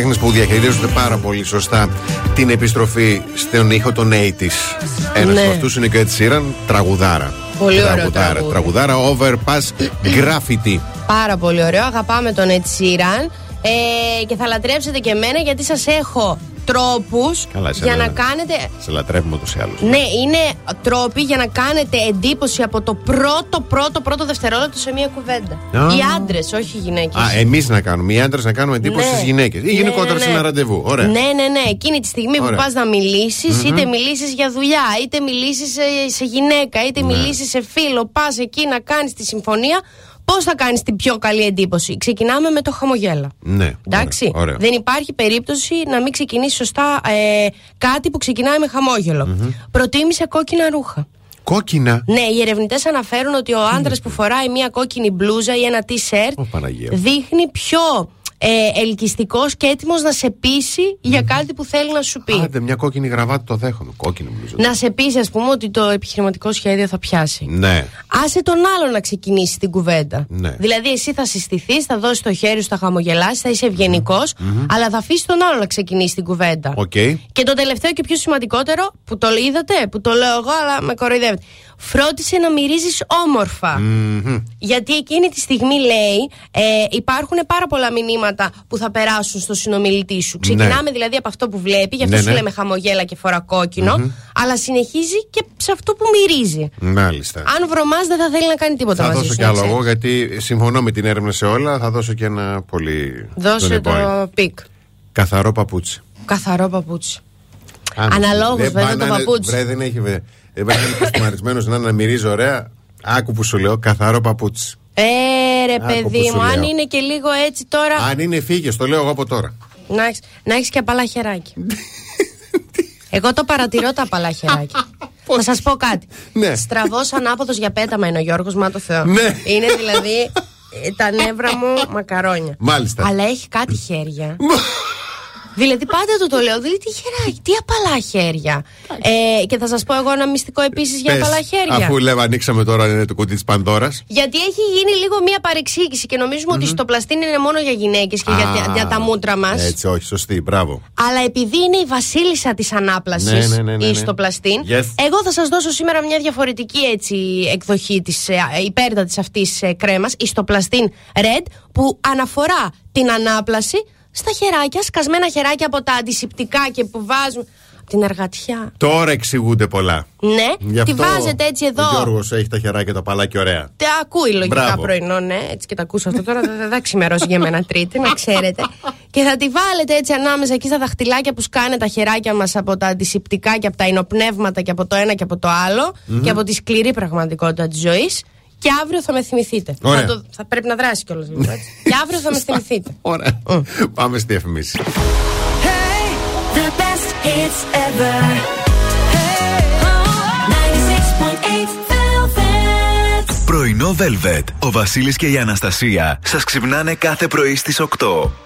Καλλιτέχνες που διαχειρίζονται πάρα πολύ σωστά την επιστροφή στον ήχο των 80s. Ένας Ναι. από αυτούς είναι και ο Ed Sheeran, τραγουδάρα. Πολύ ωραίο τραγουδάρα, τραγούδι. τραγουδάρα, overpass, graffiti. Πάρα πολύ ωραίο. Αγαπάμε τον Ed Sheeran. Ε, και θα λατρέψετε και εμένα γιατί σας έχω τρόπους Καλά, εσένα για να δεν- κάνετε Σε λατρεύουμε ούτως ή άλλως. Ναι, είναι τρόποι για να κάνετε εντύπωση από το πρώτο, πρώτο, πρώτο δευτερόλεπτο σε μία κουβέντα. Α. Οι άντρες, όχι οι γυναίκες. Α, εμείς να κάνουμε, οι άντρες να κάνουμε εντύπωση Ναι. στις γυναίκες. Ή γενικότερα σε ένα ραντεβού. Ωραία. Ναι, ναι, ναι. Εκείνη τη στιγμή Ωραία. που πας να μιλήσεις, Μμμ. είτε μιλήσεις για δουλειά, είτε μιλήσεις σε, σε γυναίκα, είτε Ναι. μιλήσεις σε φίλο, πας εκεί να κάνεις τη συμφωνία. Πώς θα κάνεις την πιο καλή εντύπωση; Ξεκινάμε με το χαμογέλα. Ναι. Εντάξει. Ωραία, ωραία. Δεν υπάρχει περίπτωση να μην ξεκινήσεις σωστά ε, κάτι που ξεκινάει με χαμόγελο. Προτίμησε κόκκινα ρούχα. Κόκκινα; Ναι, οι ερευνητές αναφέρουν ότι ο άντρας που φοράει μια κόκκινη μπλούζα ή ένα t-shirt Ω, Παναγία. δείχνει πιο ε, ελκυστικός και έτοιμος να σε πείσει για κάτι που θέλει να σου πει. Άντε, μια κόκκινη γραβάτα το δέχομαι. Κόκκινη μπλούζα. Να σε πείσει, ας πούμε, ότι το επιχειρηματικό σχέδιο θα πιάσει. Ναι. Άσε τον άλλο να ξεκινήσει την κουβέντα. Ναι. Δηλαδή, εσύ θα συστηθείς, θα δώσεις το χέρι σου, θα χαμογελάσεις, θα είσαι ευγενικός, αλλά θα αφήσεις τον άλλο να ξεκινήσει την κουβέντα. Οκ. Και το τελευταίο και πιο σημαντικότερο, που το είδατε, που το λέω εγώ, αλλά με κοροϊδεύετε. Φρόντισε να μυρίζεις όμορφα. Μμμ. Γιατί εκείνη τη στιγμή λέει ε, υπάρχουν πάρα πολλά μηνύματα που θα περάσουν στο συνομιλητή σου. Ξεκινάμε δηλαδή από αυτό που βλέπει, γι' αυτό Ναι, σου ναι. λέμε χαμογέλα και φορά κόκκινο, Μμμ. αλλά συνεχίζει και σε αυτό που μυρίζει. Μάλιστα. Αν βρωμάς δεν θα θέλει να κάνει τίποτα Θα μαζί δώσω σου. κι να άλλο ξέρεις. εγώ γιατί συμφωνώ με την έρευνα σε όλα. Θα δώσω και ένα πολύ. Δώσε τον point. το πικ. Καθαρό παπούτσι. Καθαρό παπούτσι. Αν- Αναλόγως, δεν βέβαια, πάει το να είναι- παπούτσι. Βρε, δεν έχει. βρε. Δεν πρέπει να είναι κουστουμαρισμένο να, είναι να μυρίζει ωραία. Άκου που σου λέω, καθαρό παπούτσι. Ε, ρε Άκου παιδί που σου μου, αν λέω. είναι και λίγο έτσι τώρα. Αν είναι φύγες, το λέω εγώ από τώρα. Να έχεις, να έχεις και απαλά χεράκια. Εγώ το παρατηρώ τα απαλά χεράκια. Θα σας πω κάτι. Ναι. Στραβός ανάποδος για πέταμα είναι ο Γιώργος, μα το Θεό. Ναι. Είναι δηλαδή ε, τα νεύρα μου μακαρόνια. Μάλιστα. Αλλά έχει κάτι χέρια. Δηλαδή πάντα του το λέω, δηλαδή τι χεράκι, τι απαλά χέρια. Ε, και θα σας πω εγώ ένα μυστικό επίσης για Πες, απαλά χέρια. Αφού λέμε ανοίξαμε τώρα είναι το κουτί της Πανδώρας. Γιατί έχει γίνει λίγο μία παρεξήγηση και νομίζουμε ότι στο πλαστίν είναι μόνο για γυναίκες και για, τα- για τα μούτρα μας. Έτσι, όχι, σωστή, μπράβο. Αλλά επειδή είναι η βασίλισσα της ανάπλασης Ναι, ναι, ναι, ναι, ή ναι. στο πλαστίν, Yes. εγώ θα σας δώσω σήμερα μια διαφορετική έτσι, εκδοχή της ε, υπέρτατης αυτής ε, κρέμας, η στο πλαστίν Red, που αναφορά την ανάπλαση στα χεράκια, σκασμένα χεράκια από τα αντισηπτικά και που βάζουν. από την εργατιά. Τώρα εξηγούνται πολλά. Ναι, Γι' τη αυτό βάζετε έτσι εδώ. Ο Γιώργος έχει τα χεράκια τα παλάκια ωραία. Τα ακούει λογικά Μπράβο. πρωινό, ναι. Έτσι και τα ακούσω αυτό τώρα. Δεν θα ξημερώσει για μένα τρίτη, να ξέρετε. και θα τη βάλετε έτσι ανάμεσα εκεί στα δαχτυλάκια που σκάνε τα χεράκια μας από τα αντισηπτικά και από τα εινοπνεύματα και από το ένα και από το άλλο Μμμ. και από τη σκληρή πραγματικότητα της ζωής. Και αύριο θα με θυμηθείτε. Ωραία. Θα, το, θα πρέπει να δράσει κιόλας λίγο έτσι. και αύριο θα με θυμηθείτε. Ωραία. Πάμε στη διαφημίση. The best hits ever. Hey, 96.8 Velvet. Πρωινό Velvet. Ο Βασίλης και η Αναστασία σας ξυπνάνε κάθε πρωί στις 8.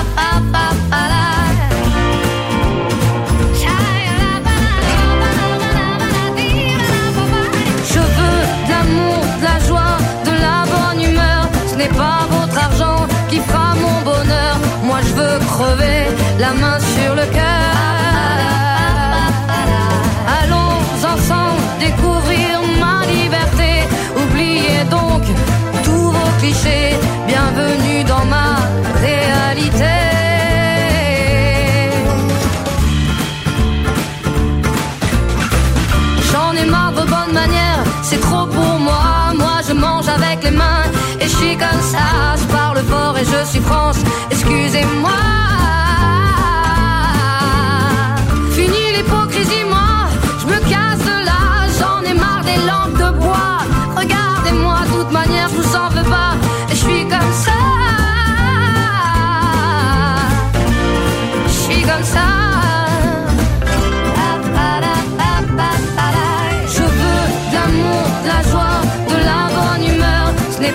qui fera mon bonheur. Moi je veux crever la main sur le cœur. Allons ensemble découvrir ma liberté. Oubliez donc tous vos clichés. Bienvenue dans ma réalité. J'en ai marre de bonnes manières, c'est trop pour avec les mains et je suis comme ça. Je parle fort et je suis France, excusez-moi. Fini l'hypocrisie, moi,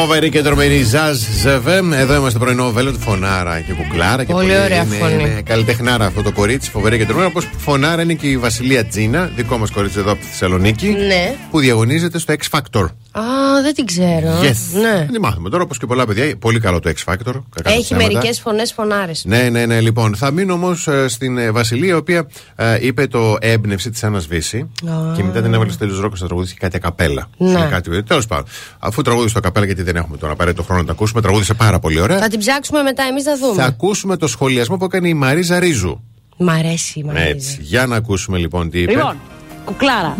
Φοβερή και τρομερή Ζαζ Ζεβέμ. Εδώ είμαστε πρωινό βέλο του φωνάρα και κουκλάρα. Και Πολύ ωραία είναι, φωνή. είναι καλλιτεχνάρα αυτό το κορίτσι, φοβερή και τρομερή. Όπως φωνάρα είναι και η Βασιλεία Τζίνα, δικό μας κορίτσι εδώ από τη Θεσσαλονίκη. Ναι. Που διαγωνίζεται στο X Factor. Α, δεν την ξέρω. Yes. Ναι. Δεν μάθουμε τώρα, όπως και πολλά παιδιά. Πολύ καλό το X Factor. κακά Έχει ψέματα. μερικές φωνές φωνάρες. Ναι, ναι, ναι, λοιπόν. Θα μείνω όμως στην ε, Βασιλεία, η οποία ε, είπε το έμπνευση της Άννας Βύση. Και μετά την έβαλε στο τέλος ρόκο να τραγουδήσει κάτι ακαπέλα. Ναι. Σε κάτι, τέλος πάντων. Αφού τραγούδισε το ακαπέλα, γιατί δεν έχουμε τον απαραίτητο χρόνο να τα ακούσουμε, τραγούδισε πάρα πολύ ωραία. Θα την ψάξουμε μετά, εμείς να δούμε. Θα ακούσουμε το σχολιασμό που έκανε η Μαρίζα Ρίζου. Μ' αρέσει, μ' αρέσει. Έτσι. Για να ακούσουμε λοιπόν τι είπε. Λοιπόν, κουκλάρα.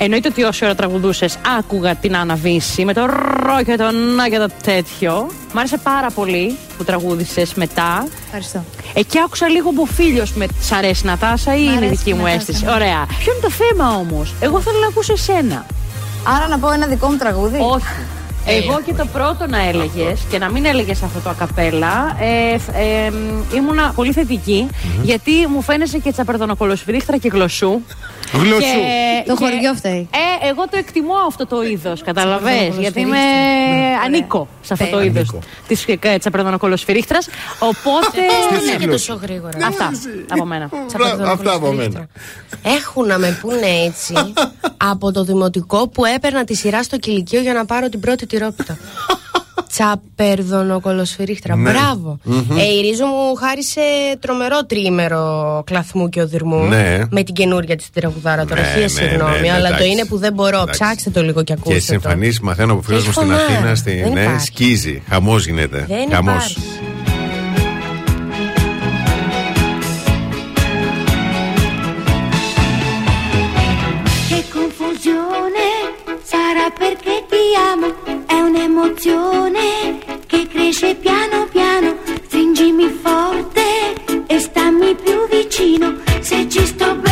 Εννοείται ότι όση ώρα τραγουδούσες, άκουγα την Άννα Βύση με το ρο και το να και το τέτοιο. Μ' άρεσε πάρα πολύ που τραγούδισε μετά. Ευχαριστώ. Εκεί άκουσα λίγο μποφίλιο με σ' αρέσει Νατάσα ή Μ' είναι η αρέσει δική η μου Νατάσα, αίσθηση. ναι. Ωραία. Ποιο είναι το θέμα όμως; Εγώ θέλω να ακούσω εσένα. Άρα να πω ένα δικό μου τραγούδι; Όχι. Εγώ και το πρώτο να έλεγες και να μην έλεγες αυτό το ακαπέλα, ε, φ- ε, μ, ήμουνα πολύ θετική, γιατί μου φαίνεσαι και τσαπερδονοκολοσφυρίχτρα και γλωσσού. Το χωριό φταίει. Εγώ το εκτιμώ αυτό το είδο, καταλαβέ. γιατί είμαι... Ναι. ανήκω σε αυτό το είδο τη τσαπερδονοκολοσφυρίχτρα. Οπότε. Δεν είναι και τόσο γρήγορα. Αυτά από μένα. Αυτά από μένα. Έχουν να με πούνε έτσι από το δημοτικό που έπαιρνα τη σειρά στο κηλικείο για να πάρω την πρώτη τυρόπιτα. Τσαπέρδονο κολοσφυρίχτρα. Ναι. Μπράβο. Mm-hmm. Ε, η Ρίζο μου χάρισε τρομερό τρίμερο κλαθμού και οδυρμού. Ναι. Με την καινούρια της τραγουδάρα τώρα. Ναι, ναι συγγνώμη, ναι, αλλά το είναι που δεν μπορώ. Εντάξει. Ψάξτε το λίγο και ακούστε. Και συμφωνεί, μαθαίνω από φίλους μου στην Αθήνα. Στην, σκίζει. Χαμός γίνεται. Χαμός. un'emozione che cresce piano piano, stringimi forte e stammi più vicino se ci sto bene.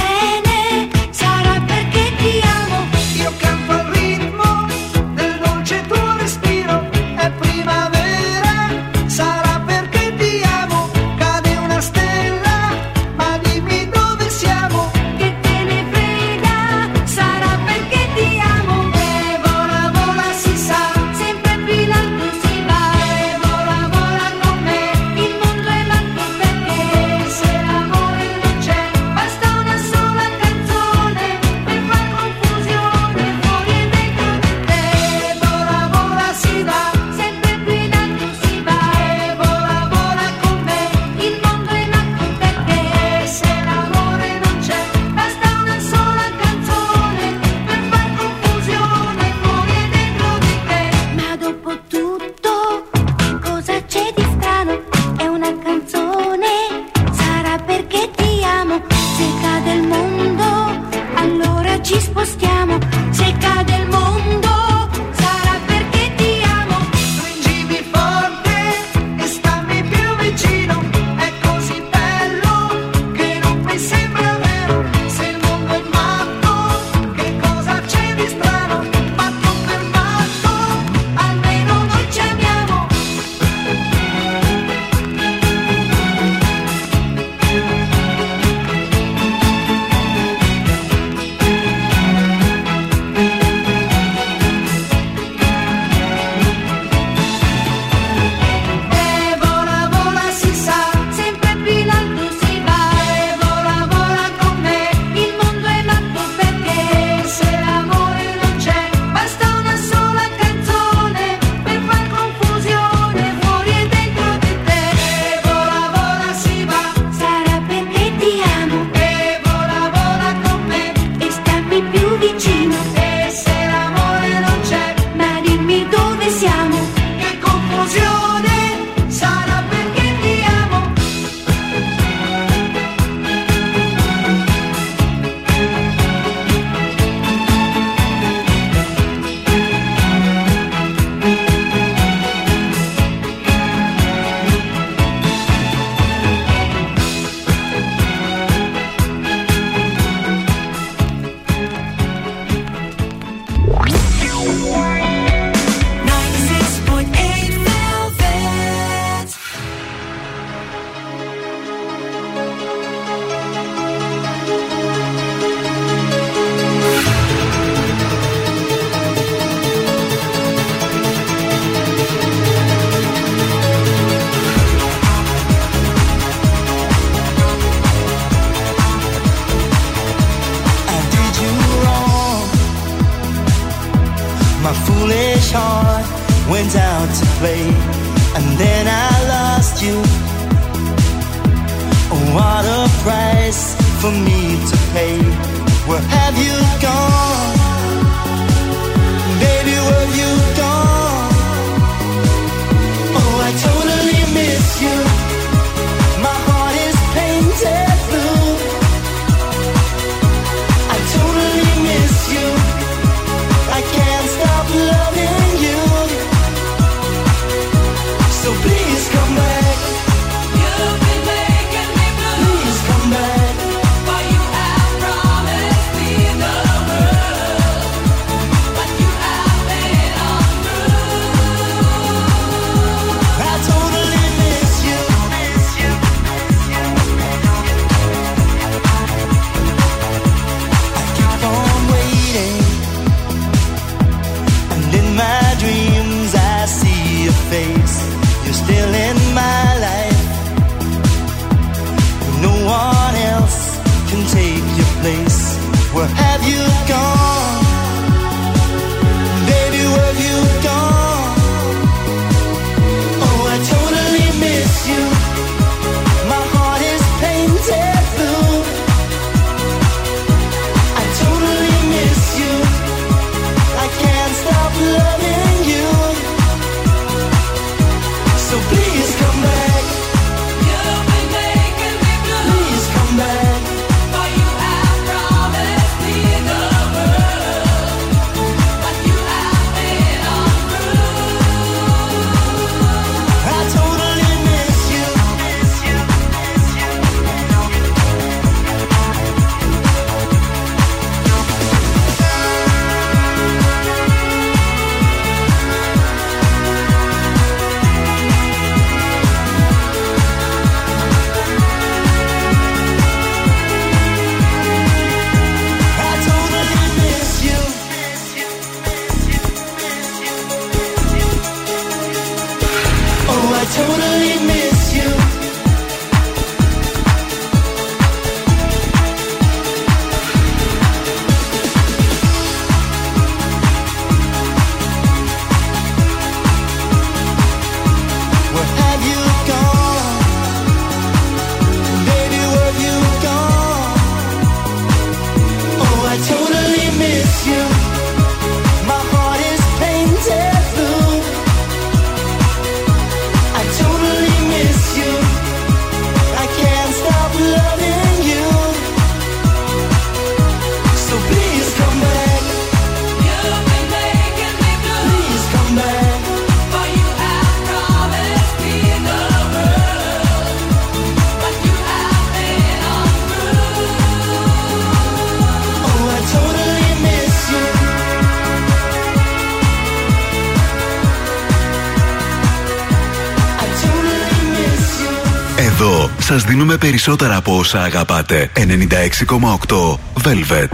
ζούμε περισσότερα από όσα αγαπάτε. 96,8 Velvet.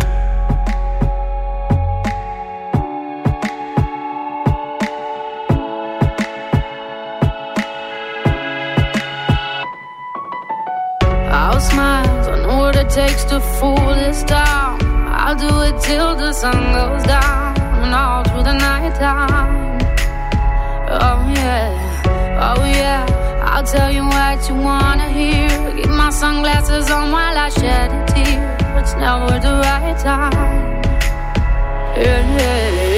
Takes to fool this town. I'll do it till the sun goes down and all through the night time. Oh yeah, oh yeah. I'll tell you what you want. I shed a tear. It's never the right time. Yeah, yeah.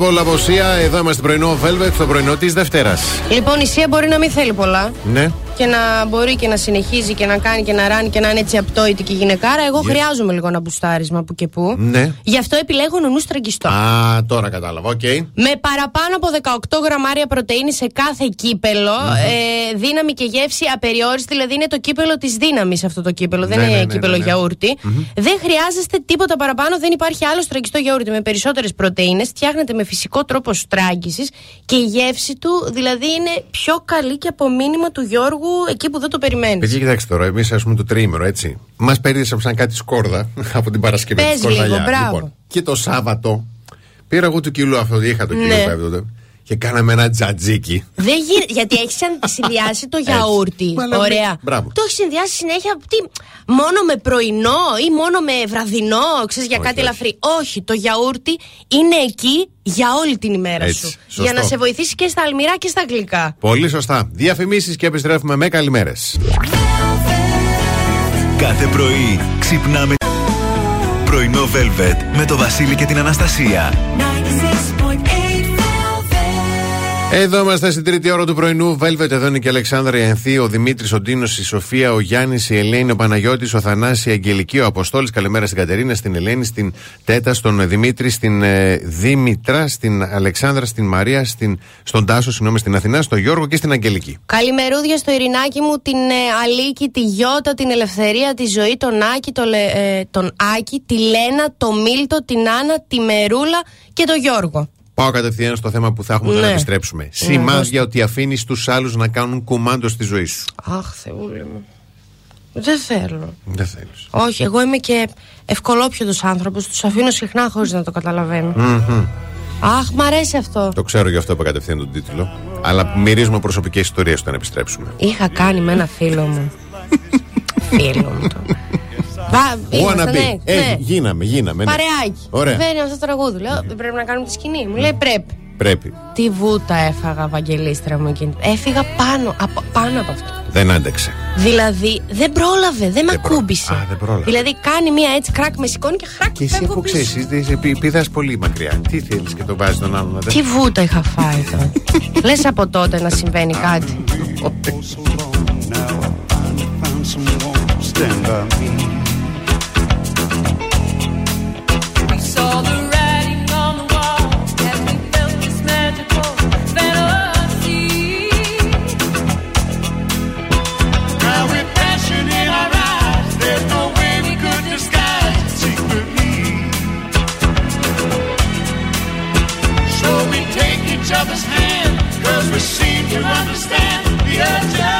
Unstoppable από Sia, εδώ είμαστε πρωινό Velvet, το πρωινό της Δευτέρας. Λοιπόν, η Σία μπορεί να μην θέλει πολλά. Ναι. Και να μπορεί και να συνεχίζει και να κάνει και να ράνει και να είναι έτσι απτόητη και γυναικάρα. Εγώ Για- χρειάζομαι λίγο ένα μπουστάρισμα που και που. Ναι. Γι' αυτό επιλέγω ΝΟΥΝΟΥ στραγγιστό. Α, τώρα κατάλαβα, οκ. Με παραπάνω από 18 γραμμάρια πρωτεΐνη σε κάθε κύπελλο, ε, δύναμη και γεύση απεριόριστη, δηλαδή είναι το κύπελλο της δύναμης αυτό το κύπελλο, δεν Ναι, είναι ναι, ναι, κύπελλο ναι, ναι. γιαούρτι. Δεν χρειάζεστε τίποτα παραπάνω, δεν υπάρχει άλλο στραγγιστό γιαούρτι με περισσότερες πρωτενε. Φτιάχνεται με φυσικό τρόπο στράγγισης και η γεύση του δηλαδή είναι πιο καλή και από μήνυμα του Γιώργου εκεί που δεν το περιμένεις. Παιδιά, κοιτάξτε τώρα, εμείς ας πούμε το τρίμερο, έτσι. Μας περίσσεψαν κάτι σκόρδα από την Παρασκευή. Πες της σκορδαλιά. λίγο, μπράβο. Λοιπόν, και το Σάββατο πήρα εγώ του κιλού αυτό, είχα το κιλού Ναι. Πέμπτο, και κάναμε ένα τζατζίκι. Δεν γι... Γιατί έχεις συνδυάσει το γιαούρτι. Μα λέμε, Ωραία. μπράβο. Το έχεις συνδυάσει συνέχεια τι, μόνο με πρωινό ή μόνο με βραδινό, ξέρεις για Όχι, κάτι όχι. ελαφρύ. Όχι, το γιαούρτι είναι εκεί για όλη την ημέρα Έτσι, σου. σωστό. Για να σε βοηθήσει και στα αλμυρά και στα γλυκά. Πολύ σωστά. Διαφημίσεις και επιστρέφουμε με καλημέρες. Κάθε πρωί ξυπνάμε Πρωινό Velvet με το Βασίλη και την Αναστασία. Εδώ είμαστε στην τρίτη ώρα του πρωινού. Velvet, εδώ είναι και η Αλεξάνδρα η Ενθή, ο Δημήτρης, ο Ντίνος, η Σοφία, ο Γιάννης, η Ελένη, ο Παναγιώτης, ο Θανάσης, η Αγγελική, ο Αποστόλης. Καλημέρα στην Κατερίνα, στην Ελένη, στην Τέτα, στον Δημήτρη, στην ε, Δήμητρα, στην Αλεξάνδρα, στην Μαρία, στην, στον Τάσο, συγγνώμη, στην Αθηνά, στον Γιώργο και στην Αγγελική. Καλημερούδια στο Ειρηνάκι μου, την ε, Αλίκη, τη Γιώτα, την Ελευθερία, τη Ζωή, τον Άκη, το, Λε- ε, τον Άκη, τη Λένα, το Μίλτο, την Άννα, τη Μερούλα και τον Γιώργο. Πάω κατευθείαν στο θέμα που θα έχουμε όταν Ναι. επιστρέψουμε. Ναι, Σημάδια ότι αφήνεις τους άλλους να κάνουν κουμάντο στη ζωή σου. Αχ, Θεούλη μου. Δεν θέλω. Δεν θέλεις. Όχι, εγώ είμαι και ευκολόπιωτος άνθρωπος. Τους αφήνω συχνά χωρίς να το καταλαβαίνω. Αχ, μ' αρέσει αυτό. Το ξέρω γι' αυτό είπα κατευθείαν τον τίτλο. Αλλά μυρίζουμε προσωπικές ιστορίες όταν επιστρέψουμε. Είχα κάνει με ένα φίλο μου. φίλο μου το. Βα, ήμασταν, Wanna be. ναι, Ε, ναι. γίναμε, γίναμε. ναι. Παρεάκι. Ωραία. Βαίνει αυτό το τραγούδι. Λέω, δεν πρέπει να κάνουμε τη σκηνή. Μου λέει πρέπει. Πρέπει. Τι βούτα έφαγα, Βαγγελίστρα μου εκείνη. Έφυγα πάνω από, πάνω από αυτό. Δεν άντεξε. Δηλαδή δεν πρόλαβε, δεν με Δεν προ- ακούμπησε. Α, δεν πρόλαβε. Δηλαδή κάνει μία έτσι κράκ με σηκώνει και χράκ Και εσύ φεύγω που πίσω. ξέρει, πηδάς πολύ μακριά. Τι θέλεις και το βάζεις τον άλλον να Τι βούτα είχα φάει τώρα. Λες από τότε να συμβαίνει κάτι. Each other's hand, cause we seem to understand the urgency.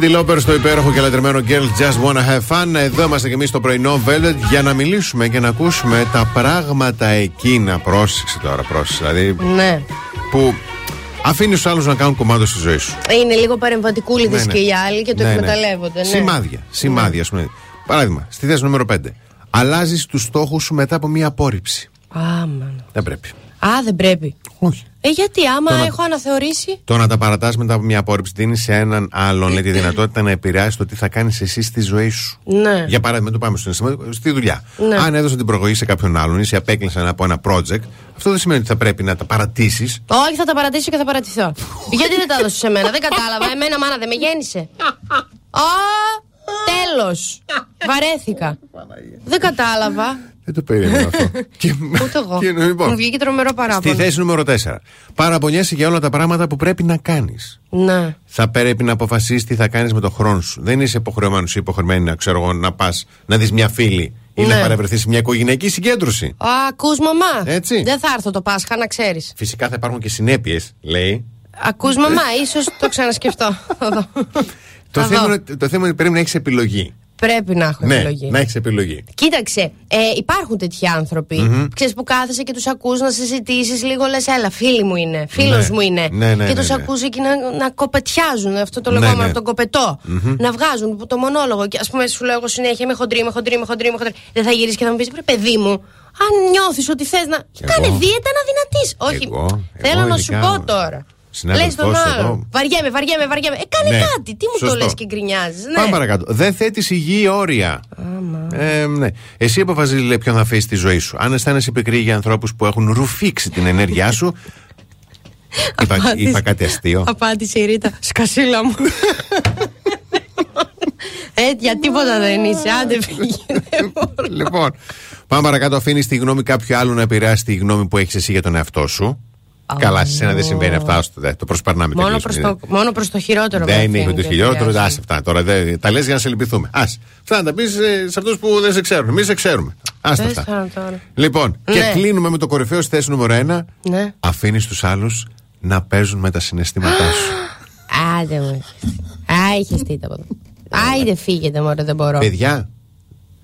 Cindy Lauper στο υπέροχο και λατρεμένο Girls Just Wanna Have Fun. Εδώ είμαστε και εμείς στο πρωινό Velvet για να μιλήσουμε και να ακούσουμε τα πράγματα εκείνα. Πρόσεξε τώρα, πρόσεξε. Δηλαδή Ναι. που αφήνεις τους άλλους να κάνουν κομμάτι στη ζωή σου. Είναι λίγο παρεμβατικούλιδες Ναι, ναι. και οι άλλοι και το Ναι, ναι. εκμεταλλεύονται. Ναι. Σημάδια. Σημάδια, ας πούμε. Παράδειγμα, στη θέση νούμερο 5. Αλλάζεις τους στόχους σου μετά από μία απόρριψη. Άμαν. Δεν πρέπει. Α, δεν πρέπει. Όχι. Ε, γιατί άμα Το να- έχω αναθεωρήσει; Το να τα παρατάς μετά από μία απόρριψη δίνεις σε έναν άλλον λέει, τη δυνατότητα να επηρεάσει το τι θα κάνεις εσύ στη ζωή σου. Ναι. Για παράδειγμα, το πάμε στο σημαντικό, στη δουλειά. Ναι. Αν έδωσε την προγωγή σε κάποιον άλλον ή σε απέκλεισαν από ένα project, αυτό δεν σημαίνει ότι θα πρέπει να τα παρατήσεις. Όχι, θα τα παρατήσω και θα παρατηθώ. γιατί δεν τα έδωσε σε μένα, δεν κατάλαβα. Εμένα μάνα δεν με γέννησε. Α, τέλος. Βαρέθηκα. δεν κατάλαβα. Δεν το περίμενα αυτό. και, Ούτε εγώ. και, λοιπόν, Μου βγήκε τρομερό στη παράπονο. θέση νούμερο 4. Παραπονιέσαι για όλα τα πράγματα που πρέπει να κάνεις. Ναι. Θα πρέπει να αποφασίσεις τι θα κάνεις με τον χρόνο σου. Δεν είσαι υποχρεωμένος ή υποχρεωμένη να ξέρω εγώ να πας να δεις μια φίλη ή Ναι. να παρευρεθείς σε μια οικογενειακή συγκέντρωση. Α, ακούς μαμά. Έτσι. Δεν θα έρθω το Πάσχα, να ξέρεις. Φυσικά θα υπάρχουν και συνέπειες, λέει. Ακούς μαμά, ίσως το ξανασκεφτώ. Θα δω. Το Θα θέμα, δω. είναι, το θέμα είναι ότι πρέπει να έχεις επιλογή. Πρέπει να έχω Ναι, επιλογή. να έχεις επιλογή. Κοίταξε, ε, υπάρχουν τέτοιοι άνθρωποι. Μμμ. Ξέρεις που κάθεσαι και τους ακούς να συζητήσεις λίγο, λες, έλα, φίλοι μου είναι, φίλος Ναι. μου είναι. Ναι, ναι, και ναι, τους ναι. ακούς εκεί να, να κοπετιάζουν αυτό το Ναι, λεγόμενο ναι. από τον κοπετό. Μμμ. Να βγάζουν το μονόλογο. Και ας πούμε, σου λέω εγώ συνέχεια, είμαι χοντρή, είμαι χοντρή, είμαι χοντρή, είμαι χοντρή. Δεν θα γυρίσεις και θα μου πεις, ρε παιδί μου, αν νιώθεις ότι θες να. Κάνε δίαιτα να δυνατείς. Όχι. Εγώ, Θέλω εγώ να σου ειδικά, πω τώρα. Λες συνάδελφός τον εδώ. άλλο. Βαριέμαι, βαριέμαι, βαριέμαι. Ε, κάνε Ναι, κάτι. Τι μου σωστό. το λες και γκρινιάζεις. Ναι. Πάμε παρακάτω. Δεν θέτεις υγιή όρια. Ε, ναι. Εσύ αποφασίζει λέει, ποιον θα αφήσεις στη ζωή σου. Αν αισθάνεσαι πικρή για ανθρώπους που έχουν ρουφήξει την ενέργειά σου. είπα, Απάντησε. είπα κάτι αστείο. Απάντησε η Ρίτα. Σκασίλα μου. ε, για τίποτα δεν είσαι. Άντε φύγε. λοιπόν, πάμε παρακάτω. Αφήνεις τη γνώμη κάποιου άλλου να επηρεάσει τη γνώμη που έχεις εσύ για τον εαυτό σου. Καλά, σε σένα δεν συμβαίνει αυτά. άστο, δε, το προσπερνάμε μόνο, τελείως, προς μην το, μόνο προς το χειρότερο. Δεν μαθαίνει είναι το και χειρότερο, επηρεάζει. άσε αυτά. Τώρα δεν- τα λες για να σε λυπηθούμε. Άσε. Αυτά να τα πεις σε αυτούς που δεν σε ξέρουν. Εμείς σε ξέρουμε. Άστα Δες αυτά. τώρα, τώρα. Λοιπόν, Ναι. και κλείνουμε με το κορυφαίο στη θέση νούμερο 1. Ναι. Αφήνεις τους άλλους να παίζουν με τα συναισθήματά σου. Άντε μου. Άι, χεστείτε από εδώ. Άιντε φύγετε μωρέ, δεν μπορώ. Παιδιά, του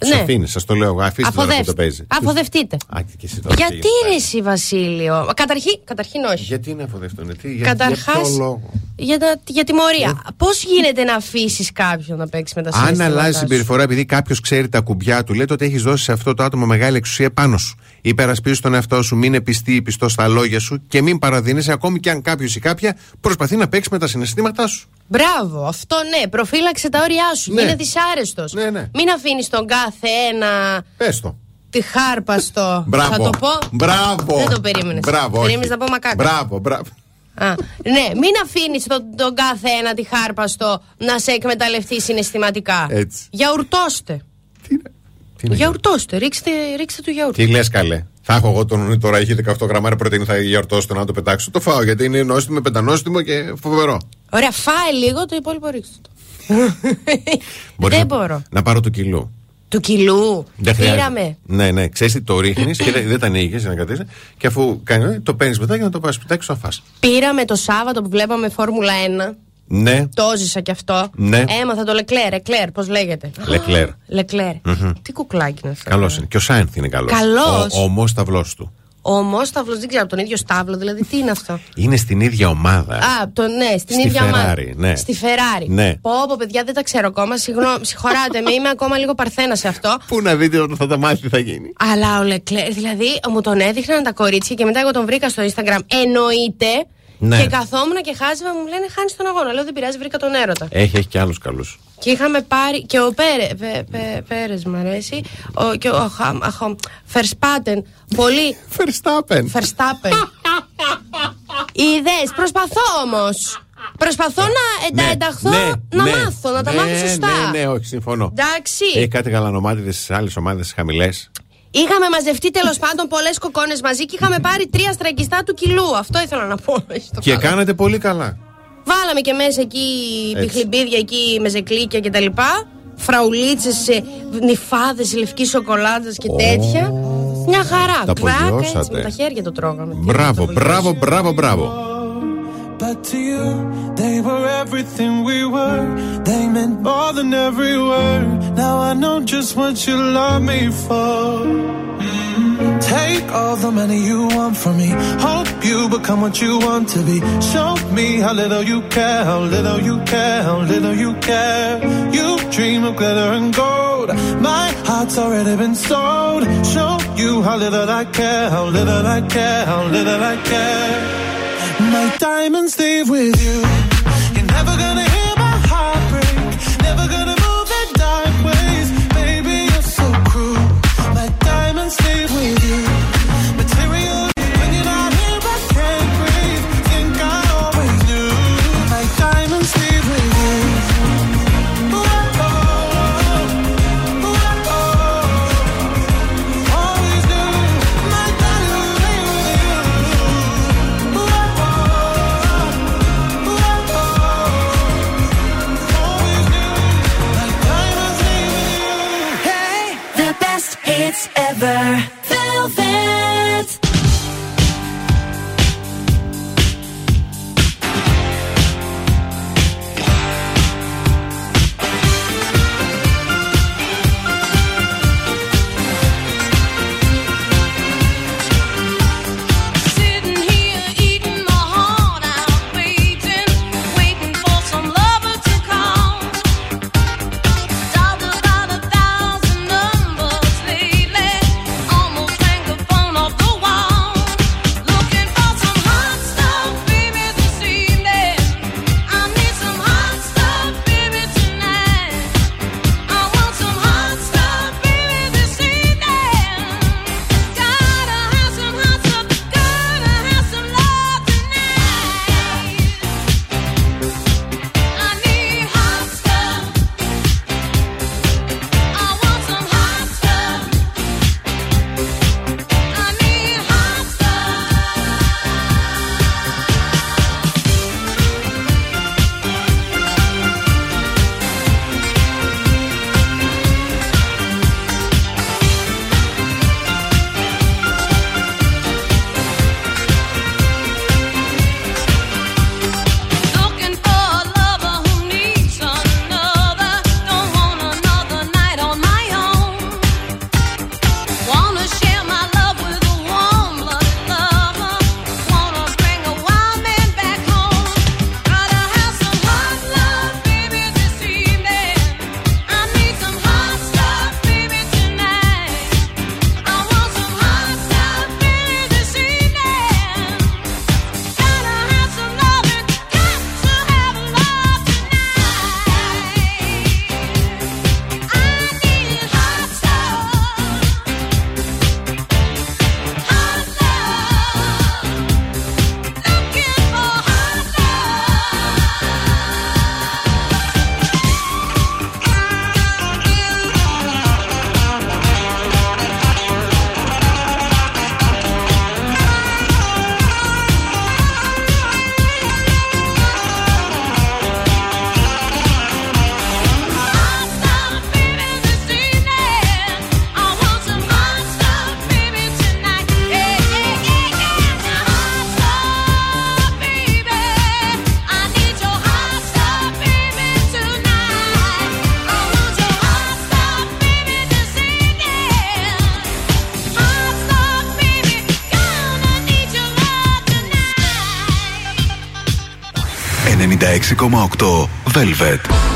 Ναι. αφήνει, σας το λέω εγώ. Αφήστε τώρα που το Αφοδεύστε. παίζει. Αφοδευτείτε. Α, και εσύ τώρα Γιατί πήγες. ρε εσύ Βασίλειο; Καταρχήν, καταρχήν όχι. Γιατί είναι αφοδευτούν, τι, για, Καταρχάς, για ποιο λόγο; Για, τα, για τιμωρία. Πώς γίνεται να αφήσεις κάποιον να παίξει με τα Αν συναισθήματά αλλάζει σου; συμπεριφορά επειδή κάποιος ξέρει τα κουμπιά του, λέει ότι έχεις δώσει σε αυτό το άτομο μεγάλη εξουσία πάνω σου. Υπερασπίζεις τον εαυτό σου, μην επιστεί ή πιστός στα λόγια σου και μην παραδίνεσαι ακόμη και αν κάποιος ή κάποια προσπαθεί να παίξει με τα συναισθήματά σου. Μπράβο, αυτό ναι. Προφύλαξε τα όρια σου. Ναι. Γίνε δυσάρεστος. Μην αφήνεις τον κάθε ένα Πες το. τη χάρπαστο. Μπράβο. Θα το πω. Μπράβο. Δεν το περίμενες. Μπράβο. Περίμενες όχι. να πω μακάκα. Μπράβο, μπράβο. Α, ναι, μην αφήνεις τον, τον κάθε ένα τη χάρπαστο να σε εκμεταλλευτεί συναισθηματικά. Έτσι. Γιαουρτώστε. Τι είναι Γιαουρτώστε. Ρίξτε, ρίξτε του γιαούρτι. Τι λες, καλέ; Θα έχω εγώ τον τώρα, έχει 18 γραμμάρια πρωτενη, θα γιορτώσω να το πετάξω. Το φάω γιατί είναι νόστιμο, πεντανόστιμο και φοβερό. Ωραία, φάει λίγο, το υπόλοιπο ρίξτε το. Μπορείς Δεν να, μπορώ. να πάρω του κιλού. Του κιλού. Δεν χρειάζεται. Πήραμε. Ναι, ναι. Ξέρεις τι το ρίχνεις και δεν, δεν τα ανοίγεις να κρατήσεις. Και αφού κάνει, το παίρνεις μετά για να το πας σπιτάκι σου να φας. Πήραμε το Σάββατο που βλέπαμε Φόρμουλα 1. Ναι, Το ζήσα κι αυτό. Ναι. Έμαθα το Λεκλέρ. Εκλέρ, πώς λέγεται. Λεκλέρ. Λεκλέρ. Μμμ. Τι κουκλάκι είναι αυτό. Καλός είναι. Και ο Σάινθ είναι καλός. Καλός. Όμω ταυλό του. Όμω σταυλό, δεν ξέρω, από τον ίδιο στάβλο, δηλαδή τι είναι αυτό; Είναι στην ίδια ομάδα. Α, το, ναι, στην Στη ίδια ομάδα. Ferrari, ναι. Στη Ferrari. Ναι. Πω, πω, παιδιά, δεν τα ξέρω ακόμα. Συγγνώμη, συγχωράτε με, είμαι ακόμα λίγο παρθένα σε αυτό. Πού να δείτε όταν θα τα μάθει τι θα γίνει. Αλλά ο Λεκλέρ, δηλαδή μου τον έδειχναν τα κορίτσια και μετά εγώ τον βρήκα στο Instagram. Εννοείται. Ναι. Και καθόμουν και χάζευα, μου λένε χάνεις τον αγώνα. Λέω δεν πειράζει, βρήκα τον έρωτα. Έχει, έχει και άλλους καλούς. Και είχαμε πάρει. Και ο Πέρε, Πε- Πε- Πέρες μου αρέσει. Ο, και ο Χαμ- αχο- Verstappen. Πολύ. Verstappen. Verstappen. Είδε, προσπαθώ όμως. Προσπαθώ να, να ενταχθώ, να μάθω, να τα ναι, μάθω σωστά. Ναι, ναι, όχι, συμφωνώ. Εντάξει. Έχει κάτι γαλανομάτιδες στι άλλες ομάδες χαμηλές. Είχαμε μαζευτεί τέλος πάντων πολλές κοκόνε μαζί και είχαμε πάρει τρία στραγγιστά του κιλού. Αυτό ήθελα να πω. στο Και καλό. κάνατε πολύ καλά. Βάλαμε και μέσα εκεί Έτσι. πιχλιμπίδια, εκεί μεζεκλίκια κτλ. Φραουλίτσες, νυφάδες, λευκής σοκολάτας και τέτοια. Μια χαρά. Τα Κράκ, έτσι, απογειώσατε. με τα χέρια το τρώγαμε. Μπράβο, μπράβο, μπράβο, μπράβο. But to you, they were everything we were. They meant more than every word. Now I know just what you love me for. Mm-hmm. Take all the money you want from me. Hope you become what you want to be. Show me how little you care, how little you care, how little you care. You dream of glitter and gold. My heart's already been sold. Show you how little I care, how little I care, how little I care. My diamonds leave with you. You're never gonna Velvet.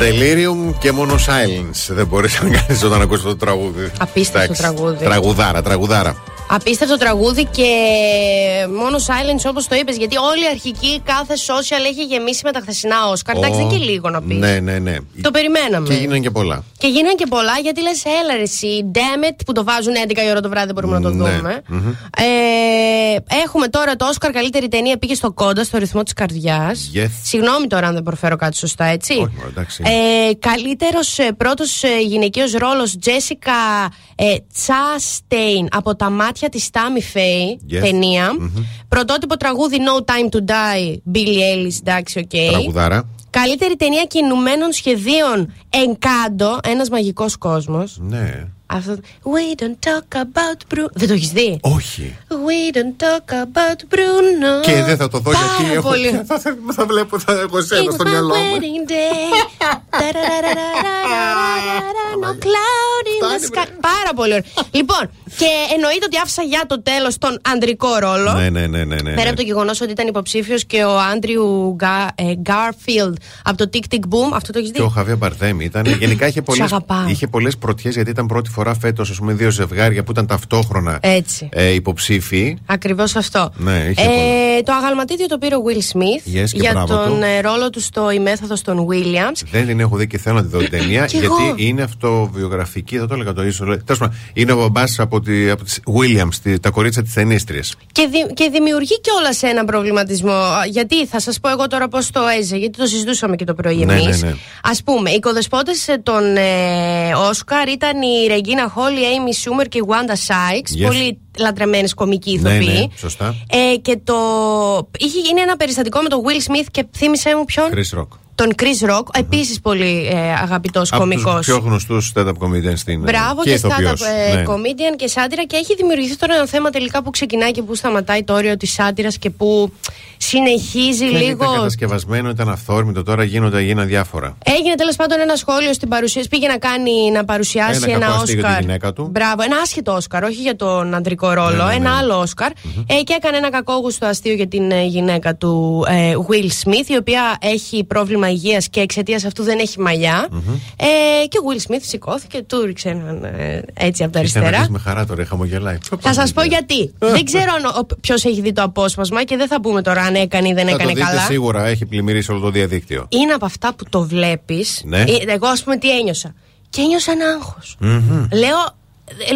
Delirium και μόνο silence. Δεν μπορείς να κάνεις όταν ακούσει το τραγούδι. Απίστευτο Εντάξει. τραγούδι. Τραγουδάρα, τραγουδάρα. Απίστευτο τραγούδι και μόνο silence όπως το είπες. Γιατί όλη η αρχική κάθε social έχει γεμίσει με τα χθεσινά Όσκαρ. Εντάξει, δεν Ω, και λίγο να πεις. Ναι, ναι, ναι. Το περιμέναμε. Και γίνανε και πολλά. Και γίνανε και πολλά γιατί λες, έλα ρε εσύ, damn it, που το βάζουν 11 η ώρα το βράδυ, δεν μπορούμε να το Ναι. δούμε. Μμμ. Ε, έχουμε τώρα το Όσκαρ καλύτερη ταινία πήγε στο κόντα, στο ρυθμό της καρδιάς. Yes. Συγγνώμη τώρα αν δεν προφέρω κάτι σωστά, έτσι. Όχι, μωρέ, εντάξει. Ε, Καλύτερος πρώτος γυναικείος ρόλος Τζέσικα ε, Τσάστεϊν από τα μάτια της Τάμι Φέι Yes. ταινία. Μμμ. Πρωτότυπο τραγούδι No Time to Die, Billie Eilish, εντάξει, οκ. Τραγουδάρα. Καλύτερη ταινία κινουμένων σχεδίων Encanto, ένας μαγικός κόσμος. Ναι. Αυτό. We don't talk about Bruno. Δεν το έχεις δει; Όχι. We don't talk about Bruno. Και δεν θα το δω Πάρα γιατί έχω. Πολύ. Θα, θα βλέπω, θα έχω σένα στο μυαλό μου. Πάρα πολύ ωραία. Λοιπόν, και εννοείται ότι άφησα για το τέλο τον αντρικό ρόλο. Ναι, ναι, ναι. ναι, ναι. Πέρα από το γεγονό ότι ήταν υποψήφιο και ο Άντριου Γκάρφιλντ από το Tick Tick Boom. Αυτό το έχει δει. Και ο Χαβέ Μπαρδέμι ήταν. Γενικά είχε πολλέ πρωτιέ γιατί ήταν πρώτη φορά φέτος, ας πούμε, δύο ζευγάρια που ήταν ταυτόχρονα Έτσι. ε, υποψήφοι. Ακριβώς αυτό. Ναι, είχε πολλά. Ε, το αγαλματίδιο το πήρε ο Will Smith Yes, και για μπράβο τον του. ε, ρόλο του στο Η μέθοδος των Williams. Δεν την έχω δει και θέλω να τη δω την ταινία Κι γιατί εγώ. είναι αυτοβιογραφική. Δεν το έλεγα το ίσω. Τέλος πάντων, είναι ο μπαμπάς από, τη, από τις Williams, τη- τα κορίτσια της ταινίστριας. Και, δη- και δημιουργεί κιόλας έναν προβληματισμό. Α, Γιατί θα σας πω εγώ τώρα πώς το έζε, γιατί το συζητούσαμε και το πρωί Ναι, εμείς. ναι, ναι. Α πούμε, οι κοδεσπότε των ε, Όσκαρ ήταν η Ρεγκίνα Χόλ, η Amy Σούμερ και η Wanda Sykes. Yes. Πολύ λατρεμένες κομικοί Ναι, ηθοποιοί. ναι, σωστά. Ε, και το. Είχε γίνει ένα περιστατικό με τον Will Smith και θύμισε μου ποιον; Chris Rock. Τον Chris Rock, επίσης πολύ ε, αγαπητός Από κωμικό. του πιο γνωστούς stand-up comedians στην Μπράβο και, ηθοποιός. stand-up ε, Ναι. comedian και σάτυρα και έχει δημιουργηθεί τώρα ένα θέμα τελικά που ξεκινάει και που σταματάει το όριο της σάτυρας και που συνεχίζει Και λίγο. Ήταν κατασκευασμένο, ήταν αυθόρμητο, τώρα γίνονται, γίνανε διάφορα. Έγινε τέλος πάντων ένα σχόλιο στην παρουσίαση. Πήγε να κάνει να παρουσιάσει Ένα ένα, κακό αστείο για τη Όσκαρ. γυναίκα του. Μπράβο, ένα άσχετο Όσκαρ, όχι για τον αντρικό ρόλο. Ναι, ναι, ναι. Ένα άλλο Όσκαρ. Ε, και έκανε ένα κακόγουστο αστείο για την ε, γυναίκα του ε, Will Smith, η οποία έχει πρόβλημα υγεία και εξαιτίας αυτού δεν έχει μαλλιά. Ε, και ο Will Smith σηκώθηκε, του ρίξε έναν ε, έτσι από τα Είχε να αριστερά. δεις με χαρά τώρα, χαμογελάει. Θα σας πω γιατί. δεν ξέρω ποιος έχει δει το απόσπασμα και δεν θα πούμε τώρα αν έκανε ή δεν Θα το έκανε δείτε καλά. σίγουρα, έχει πλημμυρίσει όλο το διαδίκτυο. Είναι από αυτά που το βλέπεις. Ναι. Εγώ, ας πούμε, τι ένιωσα. Και ένιωσα ένα άγχος. Μμμ. Λέω, ε,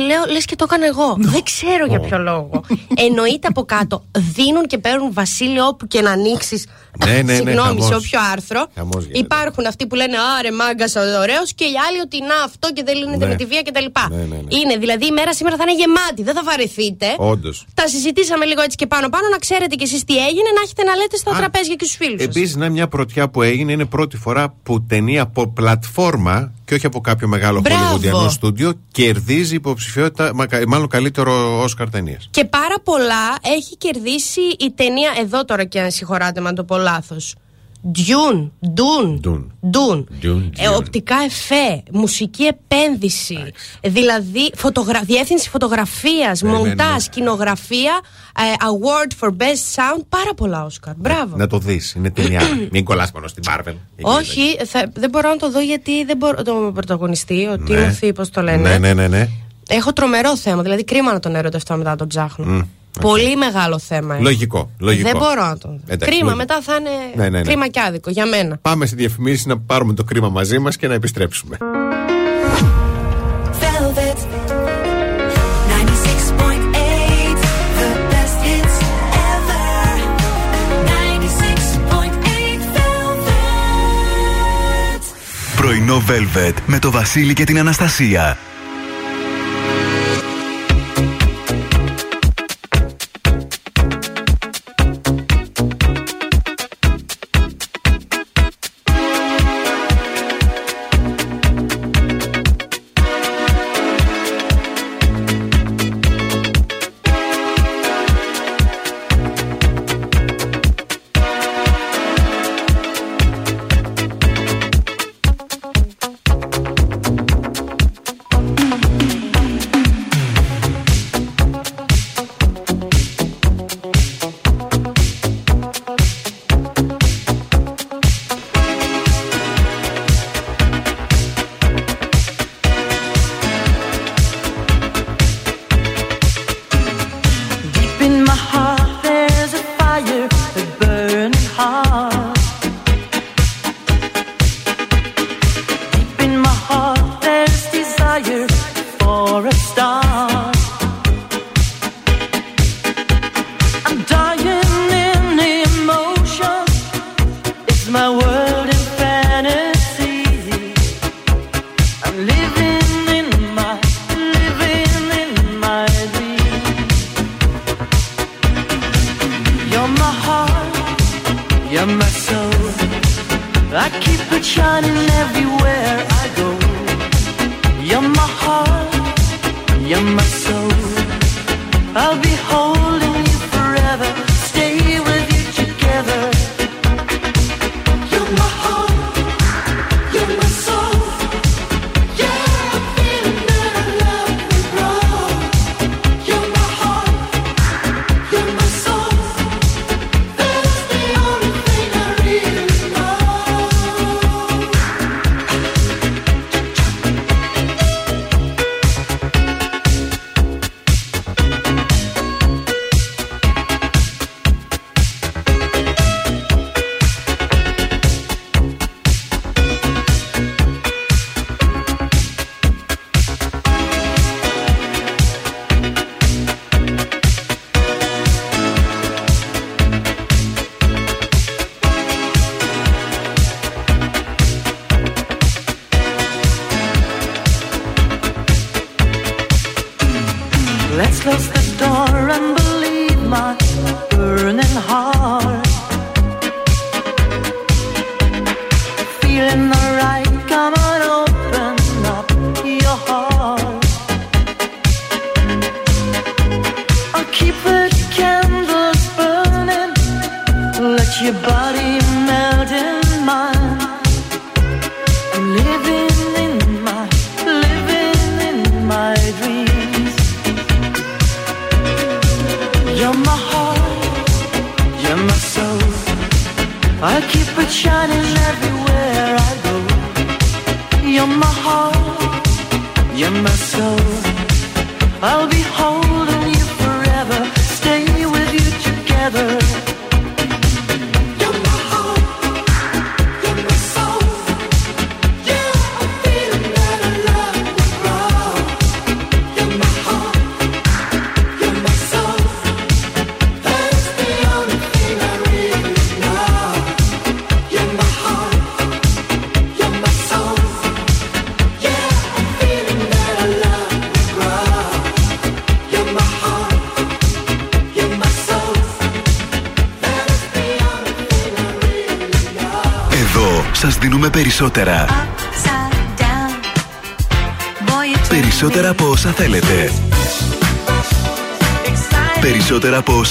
λέω λες και το έκανα εγώ. Δεν ξέρω για ποιο λόγο. Εννοείται από κάτω. Δίνουν και παίρνουν βασίλειο όπου και να ανοίξεις. Ναι, ναι, ναι, Συγγνώμη, χαμός. σε όποιο άρθρο. Χαμός γίνεται. Υπάρχουν αυτοί που λένε Άρε, μάγκας, ωραίος. Και οι άλλοι ότι να αυτό και δεν λύνεται Ναι. με τη βία κτλ. Ναι, ναι, ναι. Είναι δηλαδή η μέρα σήμερα θα είναι γεμάτη. Δεν θα βαρεθείτε. Όντως. Τα συζητήσαμε λίγο έτσι και πάνω πάνω να ξέρετε κι εσείς τι έγινε, να έχετε να λέτε στα τραπέζια και στους φίλους σας. Επίσης, να μια πρωτιά που έγινε είναι πρώτη φορά που ταινία από πλατφόρμα και όχι από κάποιο μεγάλο Μπράβο. χολιγουντιανό στούντιο κερδίζει υποψηφιότητα, μα- μάλλον καλύτερο Όσκαρ ταινίας. Και πάρα πολλά έχει κερδίσει η ταινία. Εδώ τώρα και αν συγχωράτε με αν το πω λάθος. Dune. Dune. Dune. Ε, οπτικά εφέ, μουσική επένδυση, δηλαδή φωτογρα... διεύθυνση φωτογραφίας, Ναι, ναι, μοντάζ, ναι. σκηνογραφία, ε, award for best sound, πάρα πολλά Όσκαρ. Μπράβο. Να το δεις, είναι ταινιά. Μην κολλά μόνο στην Marvel. Όχι, θα, δεν μπορώ να το δω γιατί δεν μπορώ. Το πρωταγωνιστή, ο Ναι. Τίμωθη, πώς το λένε. Ναι, ναι, ναι. ναι. Έχω τρομερό θέμα. Δηλαδή, κρίμα να τον ερωτευτώ μετά να τον ψάχνω. Μμ, Πολύ μεγάλο θέμα. είναι. Λογικό, λογικό. Δεν μπορώ να τον. Εντάξει, κρίμα, λογικό. μετά θα είναι Ναι, ναι, ναι. κρίμα και άδικο για μένα. Πάμε στη διαφημίση να πάρουμε το κρίμα μαζί μας και να επιστρέψουμε. Velvet 96.8 The best hits ever 96.8 Velvet Πρωινό Velvet με το Βασίλη και την Αναστασία.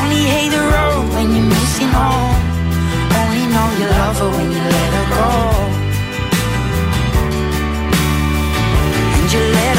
Only hate the road when you're missing home. Only know you love her when you let her go. And you let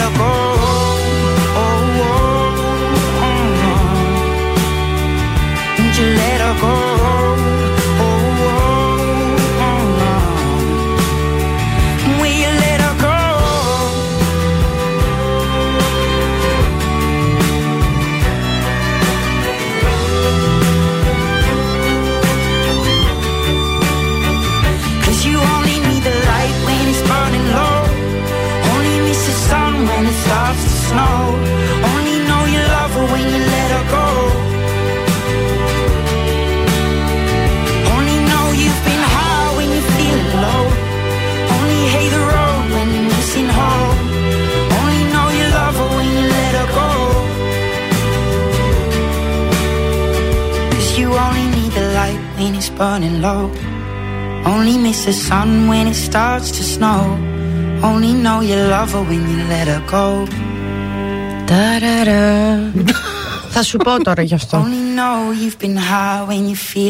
Θα σου πω τώρα γι' αυτό.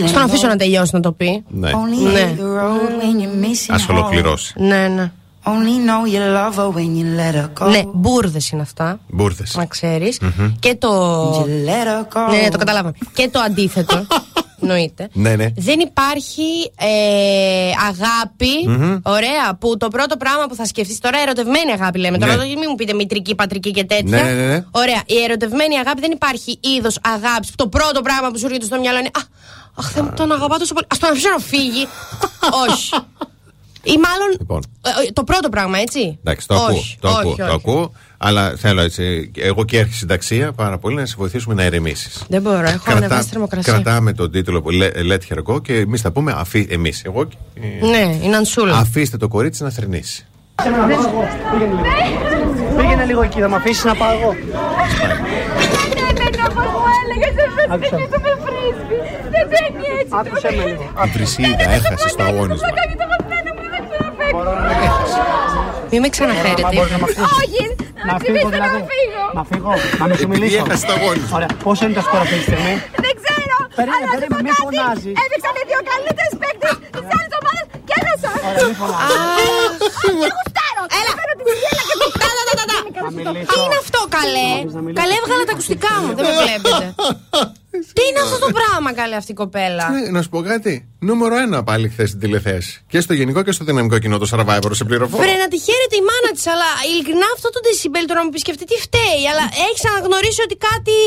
Θα τον αφήσω να τελειώσει να το πει. Ναι, ναι. ας ολοκληρώσει. Ναι, ναι. ναι Μπούρδε είναι αυτά. Μπούρδε. Να ξέρεις. Και το. Ναι, ναι, το κατάλαβα. Και το αντίθετο. Εννοείται. Ναι, ναι. Δεν υπάρχει ε, αγαπη Μμμ. ωραία, που το πρώτο πράγμα που θα σκεφτείς. Τώρα ερωτευμένη αγάπη λέμε. Τώρα Ναι. μην μου πείτε μητρική, πατρική και τέτοια. Ναι, ναι, ναι. Ωραία. Η ερωτευμένη αγάπη δεν υπάρχει είδος αγάπης. που Το πρώτο πράγμα που σου έρχεται στο μυαλό είναι Α, αχ, δεν μου τον αγαπά τόσο πολύ. Α τον αφήσω να φύγει. Όχι. Ή μάλλον. Λοιπόν. ε, ε, το πρώτο πράγμα, έτσι. Εντάξει, το ακούω. όχι, Το όχι, ακούω, όχι. το ακούω. Αλλά θέλω έτσι, εγώ και έρχη συνταξία πάρα πολύ να σε βοηθήσουμε να ηρεμήσει. Δεν μπορώ, έχω ανεβάσει θερμοκρασία. κρατάμε τον τίτλο που λέει Let her go και εμείς θα πούμε αφή, εμείς, εγώ και, ε, Ναι, είναι ανσούλα. Αφήστε το κορίτσι να θρυνήσει. Πήγαινε λίγο εκεί, θα με αφήσεις να πάω εγώ. Άκουσα. Άκουσε με λίγο. Η Βρυσίδα έχασε στο αγώνισμα. Μην με ξαναφέρετε. Μα μπορείς να μ' αφήσεις. Να φύγω δηλαδή. Να φύγω, να μην σου Επειδή μιλήσω. έχασε το αγώνισμα. Ωραία, πόσο είναι το σκορ αυτή τη στιγμή; Δεν ξέρω. Περίμενε, αλλά περίμενε, σου πω μη κάτι. φωνάζεις. Έδειξαν οι δύο καλύτερε παίκτες της άλλης ομάδας και έχασαν. Ωραία, μη φωνάζεις. Και γουστάρω. Έλα. Φέρω την κουβέντα και το Τα, τα, τα, τα, τα. Να μιλήσω. Τι είναι αυτό, καλέ; Μπορείς να μιλήσεις. Καλέ, έβγαλα τα ακουστικά μου. Δεν με βλέπετε. Τι είναι αυτό το πράγμα, καλέ, αυτή η κοπέλα; Ναι, να σου πω κάτι. Νούμερο ένα πάλι χθες στην τηλεθέαση. Και στο γενικό και στο δυναμικό κοινό το Survivor σε πληροφορώ. Πρέπει να τη χαίρεται η μάνα της, αλλά ειλικρινά αυτό το decibel τώρα μου πεις σκεφτεί τι φταίει. Αλλά έχεις αναγνωρίσει ότι κάτι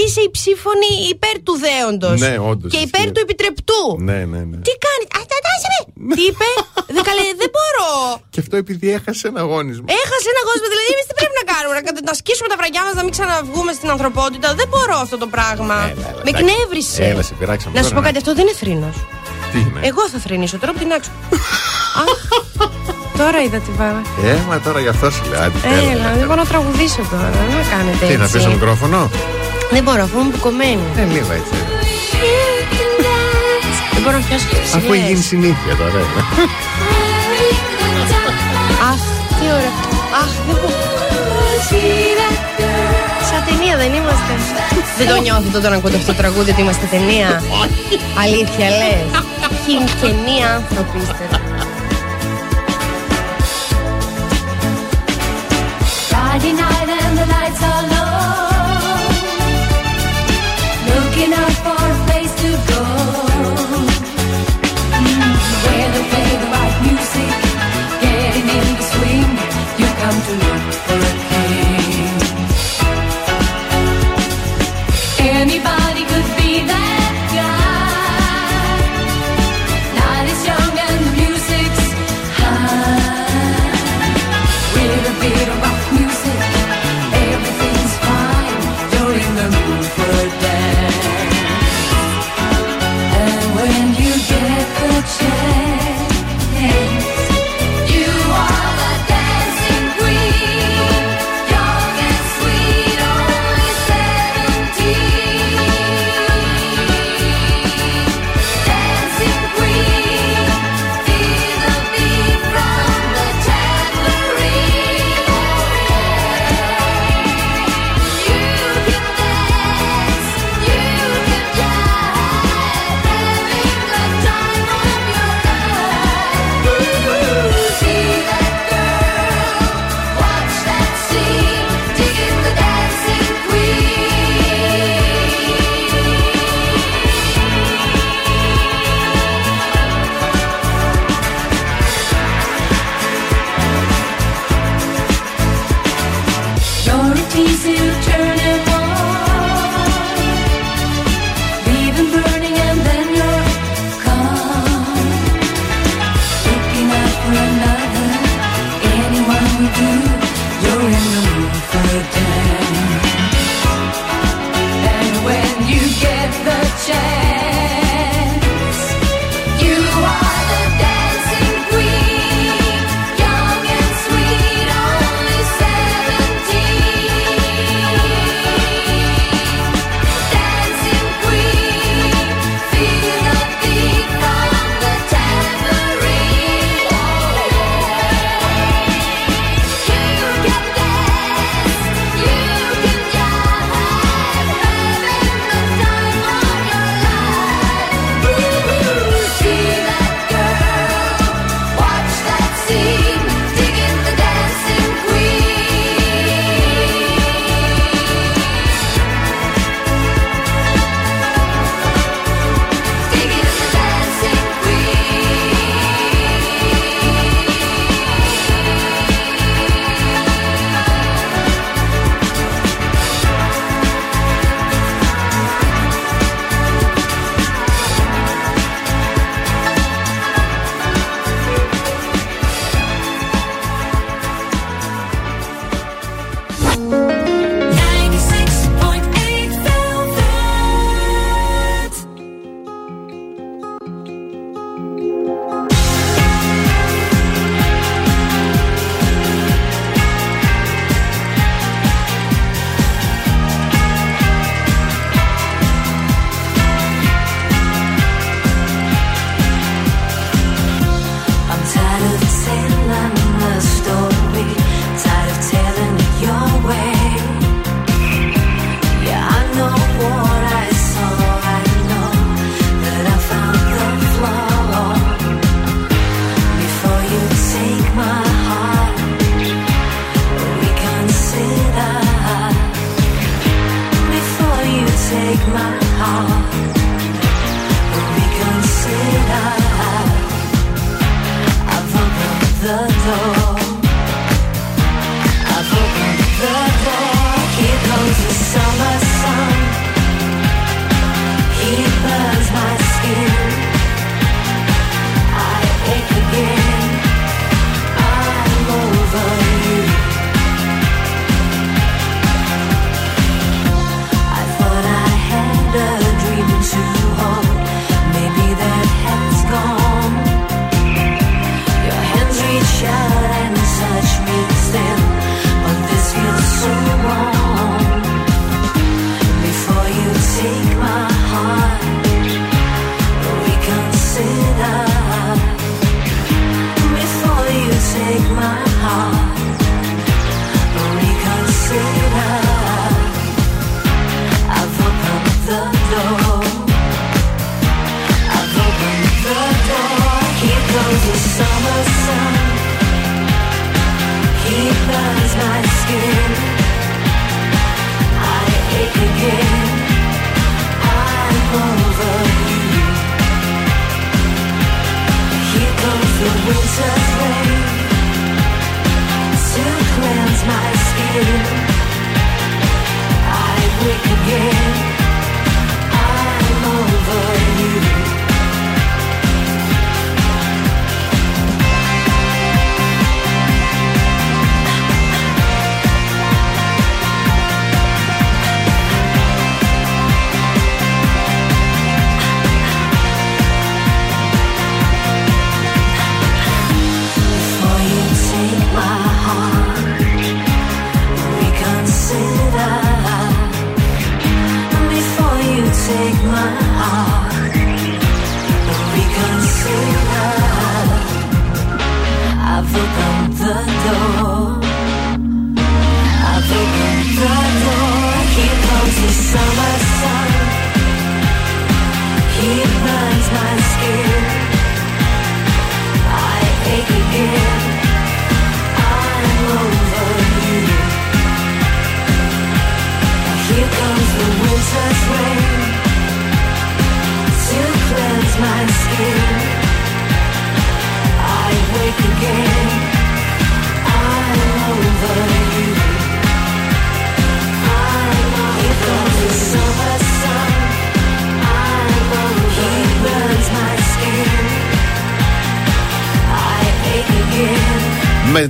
είσαι υψήφωνη υπέρ του δέοντος. Ναι, όντως, Και υπέρ ισχύει. του επιτρεπτού. Ναι, ναι, ναι. Τι κάνει. Α, τα, τάσε με. Τι είπε. δεν, καλέ, δεν μπορώ. Και αυτό επειδή έχασε ένα αγώνισμα. Έχασε ένα κόσμο. Δηλαδή, εμείς τι πρέπει να κάνουμε. Να, κατα- να σκίσουμε τα βραγιά μας, να μην ξαναβγούμε στην ανθρωπότητα. Δεν μπορώ αυτό το πράγμα. Με εντάξει. εκνεύρισε. Έλα, σε πειράξαμε Να σου τώρα, πω ναι. κάτι, αυτό δεν είναι θρήνος. Τι είναι; Εγώ θα θρυνήσω τώρα από την άξο. Αχ, Τώρα είδα τι βάλα. Ε, μα τώρα γι' αυτό σου λέω. άντε, Έλα, έλα. δεν μπορώ να τραγουδήσω τώρα. Δεν με κάνετε Τι, έτσι. θα πεις στο μικρόφωνο; Δεν μπορώ, αφού είμαι μπουκωμένη. Ε, λίγο έτσι. Δεν μπορώ να πιάσω και Αφού έχει γίνει συνήθεια τώρα. ε. Αχ, τι ωραία. Αχ, δεν μπορώ. Σαν ταινία δεν είμαστε. Δεν το νιώθω όταν να ακούτε αυτό το τραγούδι ότι είμαστε ταινία. Αλήθεια, λες. Χιν και νέα άνθρωποι είστε.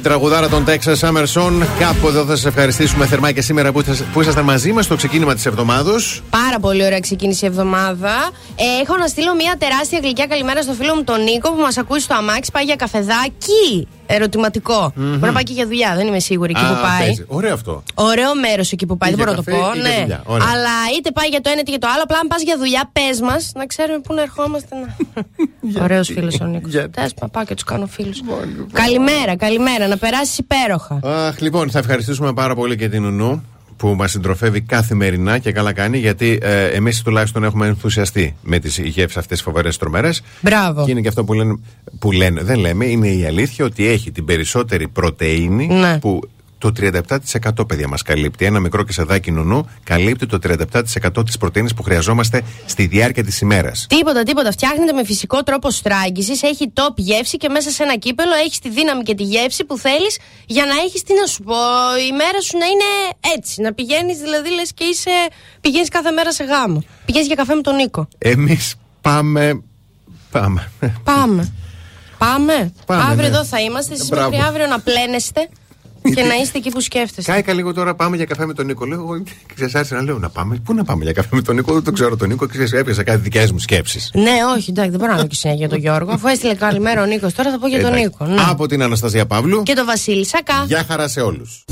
Τραγουδάρα των Texas Summer Song, κάπου εδώ θα σας ευχαριστήσουμε θερμά και σήμερα που, ήσασταν- που ήσασταν μαζί μας στο ξεκίνημα της εβδομάδα. Πάρα πολύ ωραία ξεκίνησε η εβδομάδα. Ε, έχω να στείλω μια τεράστια γλυκιά καλημέρα στο φίλο μου τον Νίκο που μας ακούει στο αμάξι. Πάει για καφεδάκι. Ερωτηματικό. Μπορεί να πάει και για δουλειά, δεν είμαι σίγουρη εκεί που πάει. Ωραίο αυτό. Ωραίο μέρος εκεί που πάει, Ή δεν για μπορώ να το καφέ, πω. ή για Ναι. δουλειά. Ωραία. Αλλά είτε πάει για το ένα είτε για το άλλο. Απλά αν πας για δουλειά, πες μας να ξέρουμε πού να ερχόμαστε. Να... Ωραίο φίλο ο Νίκος. Τέσπα, πάω και τους κάνω φίλους. Καλημέρα, καλημέρα. Να περάσεις υπέροχα. Αχ, λοιπόν, θα ευχαριστήσουμε πάρα πολύ και την Νουνού που μας συντροφεύει καθημερινά και καλά κάνει γιατί ε, εμείς τουλάχιστον έχουμε ενθουσιαστεί με τις γεύσει αυτές τις φοβερές τρομερέ. Μπράβο. Και είναι και αυτό που λένε, που λένε, δεν λέμε, είναι η αλήθεια ότι έχει την περισσότερη πρωτεΐνη Ναι. που το 37% παιδιά μας καλύπτει. Ένα μικρό κεσαδάκι νουνού καλύπτει το 37% της πρωτενη που χρειαζόμαστε στη διάρκεια της ημέρας. Τίποτα, τίποτα. Φτιάχνεται με φυσικό τρόπο στράγγισης, έχει top γεύση και μέσα σε ένα κύπελο έχεις τη δύναμη και τη γεύση που θέλεις για να έχεις, τι να σου πω, η μέρα σου να είναι έτσι. Να πηγαίνεις, δηλαδή λες και είσαι. Πηγαίνεις κάθε μέρα σε γάμο. Πηγαίνεις για καφέ με τον Νίκο. Εμείς πάμε. Πάμε. Πάμε. Πάμε. Πάμε, αύριο ναι. εδώ θα είμαστε. Εσείς Μπράβο. μέχρι αύριο να πλένεστε και να είστε εκεί που σκέφτεστε. Κάηκα λίγο τώρα, πάμε για καφέ με τον Νίκο. Λέω, εγώ ξεσάρισα να λέω να πάμε. Πού να πάμε για καφέ με τον Νίκο, δεν το ξέρω τον Νίκο και ξέρεις, έπιασα κάτι δικές μου σκέψεις. Ναι, όχι, εντάξει, δεν μπορώ να πω και συνέχεια για τον Γιώργο. Αφού έστειλε καλημέρα ο Νίκος, τώρα θα πω για τον Νίκο. Ναι. Από την Αναστασία Παύλου. Και τον Βασίλη Σακά. Γεια χαρά σε όλους.